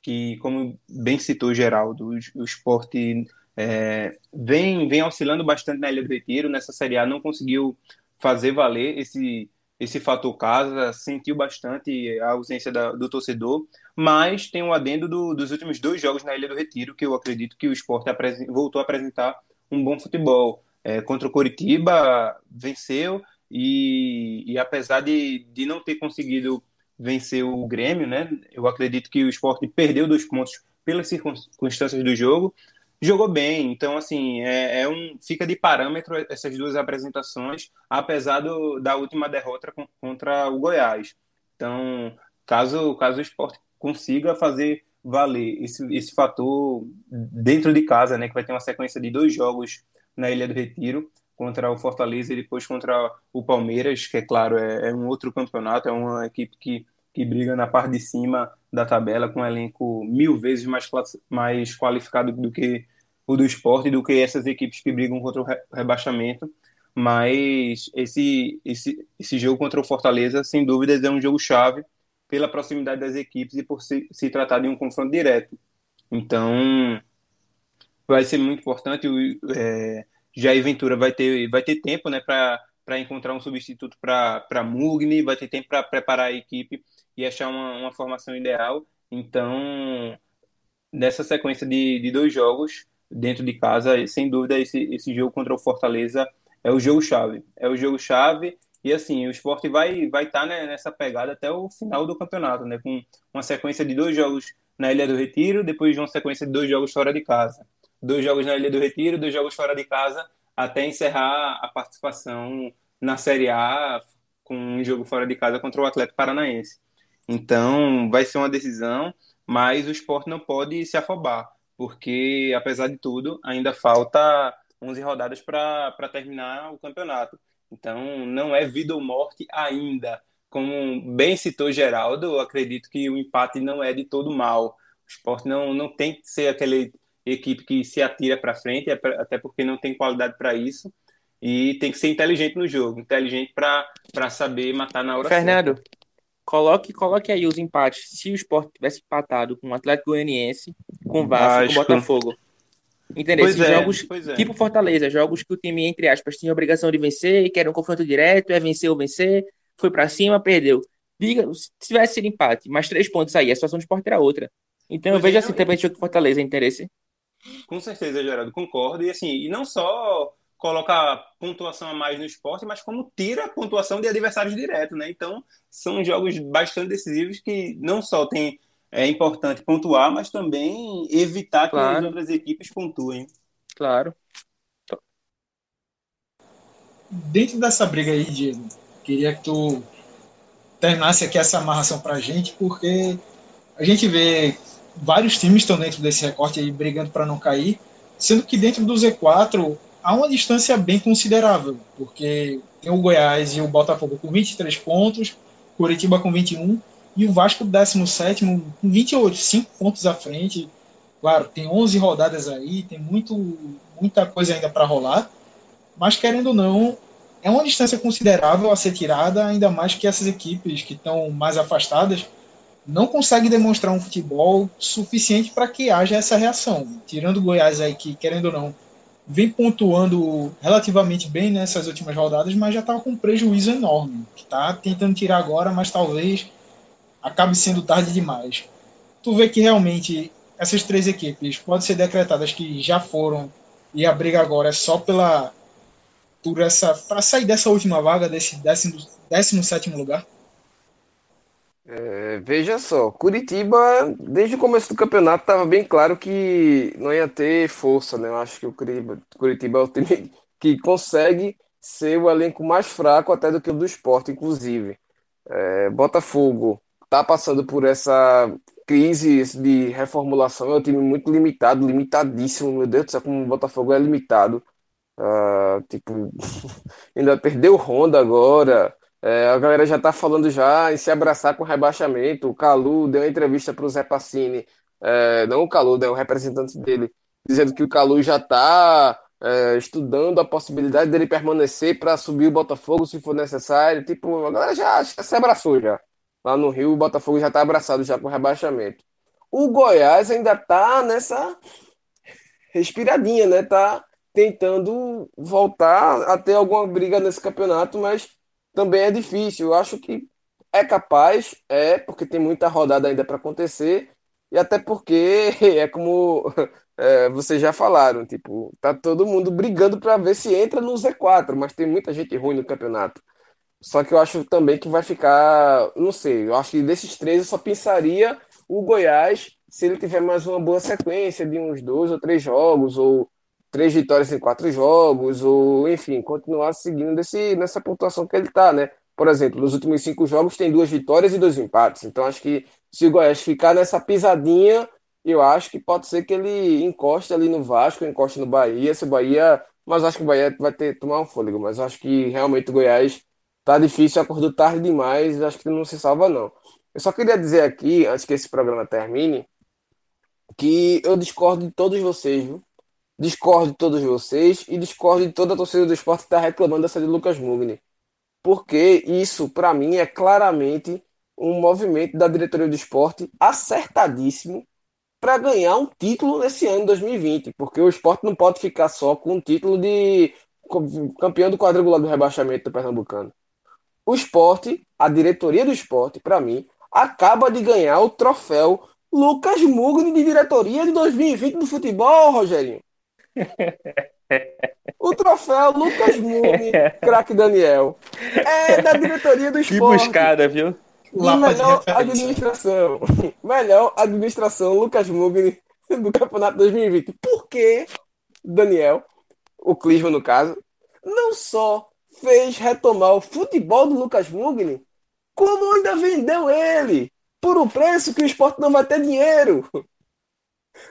que como bem citou Geraldo, o, o esporte é, vem, vem oscilando bastante na Ilha do Retiro. Nessa Série A não conseguiu fazer valer esse, esse fator casa, sentiu bastante a ausência da, do torcedor, mas tem um adendo do, dos últimos dois jogos na Ilha do Retiro, que eu acredito que o esporte voltou a apresentar um bom futebol. É, contra o Coritiba, venceu, e, e apesar de, de não ter conseguido vencer o Grêmio, né, eu acredito que o esporte perdeu dois pontos pelas circunstâncias do jogo, jogou bem. Então, assim, é, é, um, fica de parâmetro essas duas apresentações, apesar do, da última derrota contra o Goiás. Então, caso, caso o esporte consiga fazer valer esse, esse fator dentro de casa, né, que vai ter uma sequência de dois jogos na Ilha do Retiro, contra o Fortaleza e depois contra o Palmeiras, que é claro, é, é um outro campeonato, é uma equipe que que briga na parte de cima da tabela com um elenco mil vezes mais, mais qualificado do que o do esporte, do que essas equipes que brigam contra o rebaixamento. Mas esse, esse, esse jogo contra o Fortaleza, sem dúvidas, é um jogo chave pela proximidade das equipes e por se, se tratar de um confronto direto. Então, vai ser muito importante. É, Jair Ventura vai ter, vai ter tempo né, para encontrar um substituto para Mugni, vai ter tempo para preparar a equipe e achar uma, uma formação ideal. Então, nessa sequência de, de dois jogos dentro de casa, sem dúvida, esse, esse jogo contra o Fortaleza é o jogo-chave. É o jogo-chave e assim, o esporte vai vai estar tá, né, nessa pegada até o final do campeonato, né, com uma sequência de dois jogos na Ilha do Retiro, depois de uma sequência de dois jogos fora de casa. Dois jogos na Ilha do Retiro, dois jogos fora de casa, até encerrar a participação na Série A com um jogo fora de casa contra o Atlético Paranaense. Então, vai ser uma decisão, mas o esporte não pode se afobar, porque, apesar de tudo, ainda falta 11 rodadas para terminar o campeonato. Então, não é vida ou morte ainda. Como bem citou Geraldo, acredito que o empate não é de todo mal. O esporte não, não tem que ser aquela equipe que se atira para frente, é até porque não tem qualidade para isso. E tem que ser inteligente no jogo, inteligente para saber matar na hora
Fernando, certa. Coloque, coloque aí os empates. Se o Sport tivesse empatado com o Atlético Goianiense, com o Vasco, com o Botafogo. Entendeu? Esses é, jogos, é. tipo Fortaleza, jogos que o time, entre aspas, tinha obrigação de vencer, que era um confronto direto, é vencer ou vencer, foi para cima, perdeu. Diga, se tivesse sido empate, mais três pontos aí, a situação do esporte era outra. Então pois eu vejo é, assim também jogo Fortaleza, interesse.
Com certeza, Geraldo, concordo. E assim, e não só coloca pontuação a mais no esporte, mas como tira a pontuação de adversários diretos, né? Então, são jogos bastante decisivos que não só tem é importante pontuar, mas também evitar claro. que as outras equipes pontuem.
Claro.
Dentro dessa briga aí, Diego, queria que tu terminasse aqui essa amarração pra gente, porque a gente vê vários times estão dentro desse recorte aí brigando para não cair, sendo que dentro do Z4 há uma distância bem considerável, porque tem o Goiás e o Botafogo com 23 pontos, Curitiba com 21 e o Vasco 17 com 28, 5 pontos à frente. Claro, tem 11 rodadas aí, tem muito, muita coisa ainda para rolar, mas querendo ou não, é uma distância considerável a ser tirada, ainda mais que essas equipes que estão mais afastadas não conseguem demonstrar um futebol suficiente para que haja essa reação. Tirando o Goiás aí, que querendo ou não, vem pontuando relativamente bem nessas últimas rodadas, mas já estava com um prejuízo enorme, está tentando tirar agora, mas talvez acabe sendo tarde demais. Tu vê que realmente essas três equipes podem ser decretadas que já foram e a briga agora é só pela por essa para sair dessa última vaga desse 17 lugar.
É, veja só, Curitiba, desde o começo do campeonato, estava bem claro que não ia ter força, né? Eu acho que o Curitiba, Curitiba é o time <laughs> que consegue ser o elenco mais fraco até do que o do esporte, inclusive. É, Botafogo está passando por essa crise de reformulação, é um time muito limitado, limitadíssimo, meu Deus do céu, como o Botafogo é limitado. Uh, tipo, <laughs> ainda perdeu Honda agora. É, a galera já tá falando já em se abraçar com o rebaixamento. O Calu deu uma entrevista para o Zé Passini, é, não o Calu, né, o representante dele, dizendo que o Calu já tá é, estudando a possibilidade dele permanecer para subir o Botafogo se for necessário. Tipo, a galera já, já se abraçou já. Lá no Rio, o Botafogo já tá abraçado já com o rebaixamento. O Goiás ainda tá nessa respiradinha, né? Tá tentando voltar a ter alguma briga nesse campeonato, mas também é difícil. Eu acho que é capaz, é, porque tem muita rodada ainda para acontecer, e até porque <laughs> é como <laughs> é, vocês já falaram, tipo, tá todo mundo brigando para ver se entra no Z4, mas tem muita gente ruim no campeonato. Só que eu acho também que vai ficar, não sei, eu acho que desses três eu só pensaria o Goiás se ele tiver mais uma boa sequência de uns dois ou três jogos, ou três vitórias em quatro jogos, ou enfim, continuar seguindo desse, nessa pontuação que ele está, né? Por exemplo, nos últimos cinco jogos tem duas vitórias e dois empates. Então acho que se o Goiás ficar nessa pisadinha, eu acho que pode ser que ele encoste ali no Vasco, encoste no Bahia. Se o Bahia. Mas acho que o Bahia vai ter tomar um fôlego. Mas acho que realmente o Goiás tá difícil, acordou tarde demais. Acho que não se salva, não. Eu só queria dizer aqui, antes que esse programa termine, que eu discordo de todos vocês, viu? Discordo de todos vocês e discordo de toda a torcida do esporte que está reclamando dessa de Lucas Mugni. Porque isso, para mim, é claramente um movimento da diretoria do esporte acertadíssimo para ganhar um título nesse ano 2020. Porque o esporte não pode ficar só com um título de campeão do quadrangular do rebaixamento do Pernambucano. O esporte, a diretoria do esporte, para mim, acaba de ganhar o troféu Lucas Mugni de diretoria de 2020 do futebol, Rogerinho. O troféu Lucas Mugni, craque Daniel, é da diretoria do esporte.
Que buscada, viu?
E melhor administração. Melhor administração, Lucas Mugni, do campeonato 2020. Por que Daniel, o Clisma no caso, não só fez retomar o futebol do Lucas Mugni, como ainda vendeu ele por um preço que o esporte não vai ter dinheiro.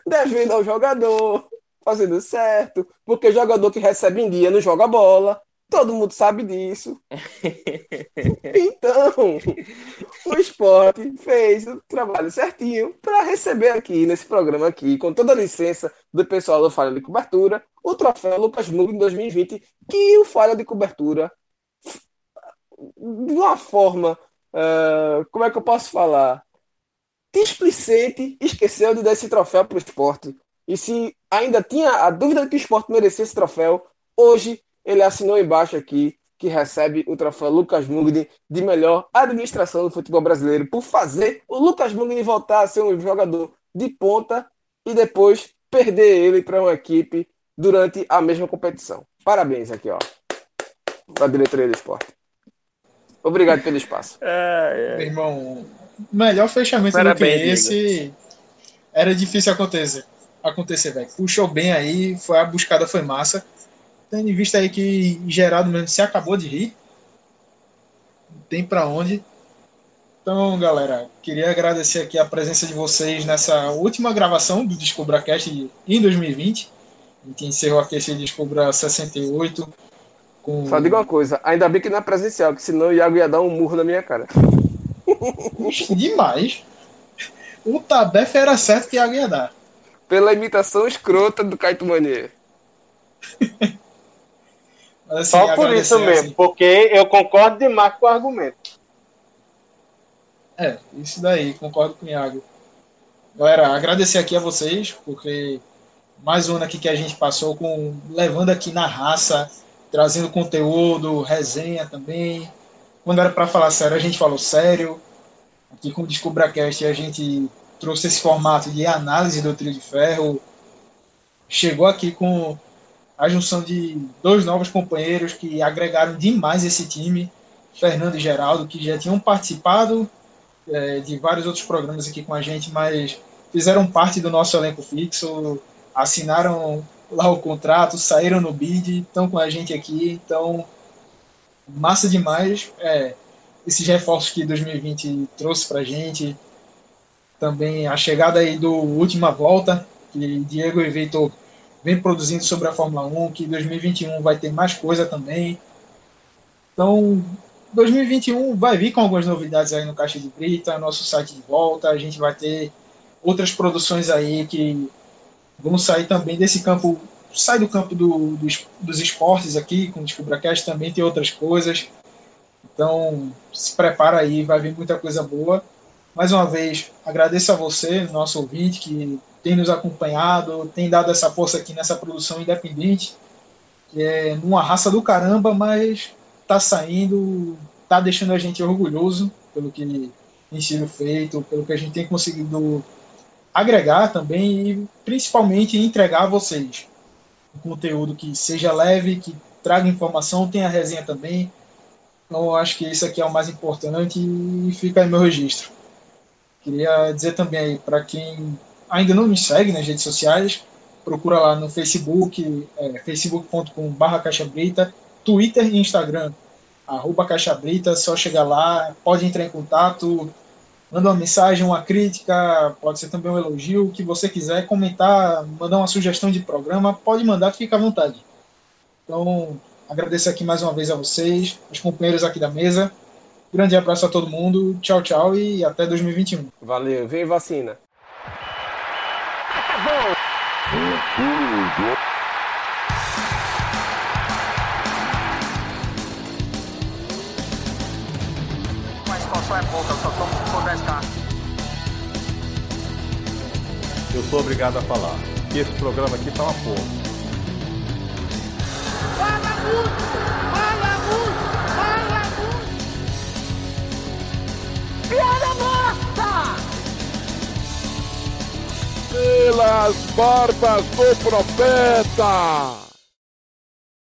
Devendo ao jogador, fazendo certo, porque jogador que recebe em dia não joga bola. Todo mundo sabe disso. <laughs> Então, o esporte fez o trabalho certinho para receber aqui, nesse programa aqui, com toda a licença do pessoal do Falha de Cobertura, o troféu Lucas Mugni 2020, que o Falha de Cobertura, de uma forma Uh, como é que eu posso falar? Displicente esqueceu de dar esse troféu para o esporte. E se ainda tinha a dúvida de que o esporte merecia esse troféu, hoje ele assinou embaixo aqui que recebe o troféu Lucas Mugni de melhor administração do futebol brasileiro por fazer o Lucas Mugni voltar a ser um jogador de ponta e depois perder ele para uma equipe durante a mesma competição. Parabéns aqui, ó, para a diretoria do esporte. Obrigado pelo espaço.
É, é. Meu irmão, melhor fechamento Parabéns, do que esse era difícil acontecer. Acontecer, velho. Puxou bem aí, foi a buscada foi massa. Tendo em vista aí que Geraldo mesmo se acabou de rir. Não tem para onde. Então, galera, queria agradecer aqui a presença de vocês nessa última gravação do DescubraCast em 2020. A gente encerrou aqui esse Descubra 68
com... Só digo uma coisa, ainda bem que não é presencial, que senão o Iago ia dar um murro na minha cara.
Demais. O Tabef era certo que Iago ia dar.
Pela imitação escrota do Caito <laughs> Manier.
assim, Só por isso mesmo, assim. porque eu concordo demais com o argumento.
É, isso daí, concordo com o Iago. Galera, agradecer aqui a vocês, porque mais um ano aqui que a gente passou com levando aqui na raça trazendo conteúdo, resenha também. Quando era para falar sério, a gente falou sério. Aqui com o DescubraCast a gente trouxe esse formato de análise do trio de ferro. Chegou aqui com a junção de dois novos companheiros que agregaram demais esse time, Fernando e Geraldo, que já tinham participado é, de vários outros programas aqui com a gente, mas fizeram parte do nosso elenco fixo, assinaram lá o contrato, saíram no bid, estão com a gente aqui, então massa demais. É, esses reforços que 2020 trouxe para a gente, também a chegada aí do Última Volta, que Diego e Vitor vem produzindo sobre a Fórmula 1, que 2021 vai ter mais coisa também. Então, 2021 vai vir com algumas novidades aí no Caixa de Brita, nosso site de volta, a gente vai ter outras produções aí que Vamos sair também desse campo, sai do campo do, dos, dos esportes aqui, com o DescubraCast também tem outras coisas. Então, se prepara aí, vai vir muita coisa boa. Mais uma vez, agradeço a você, nosso ouvinte, que tem nos acompanhado, tem dado essa força aqui nessa produção independente, que é numa raça do caramba, mas tá saindo, tá deixando a gente orgulhoso pelo que tem sido feito, pelo que a gente tem conseguido agregar também e principalmente entregar a vocês um conteúdo que seja leve, que traga informação, tenha resenha também. Então, acho que isso aqui é o mais importante e fica aí meu registro. Queria dizer também aí para quem ainda não me segue nas redes sociais, procura lá no Facebook, é, facebook.com.br Caixa Brita, Twitter e Instagram, arroba Caixa Brita, só chegar lá, pode entrar em contato, manda uma mensagem, uma crítica, pode ser também um elogio, o que você quiser, comentar, mandar uma sugestão de programa, pode mandar fica à vontade. Então, agradeço aqui mais uma vez a vocês, os companheiros aqui da mesa, Grande abraço a todo mundo. Tchau, tchau e até 2021.
Valeu, vem vacina.
Mas qual é pouca, eu só tomo se for 10k.
Eu sou obrigado a falar que esse programa aqui tá uma porra.
Fala muito!
Piada morta!
Pelas barbas do profeta!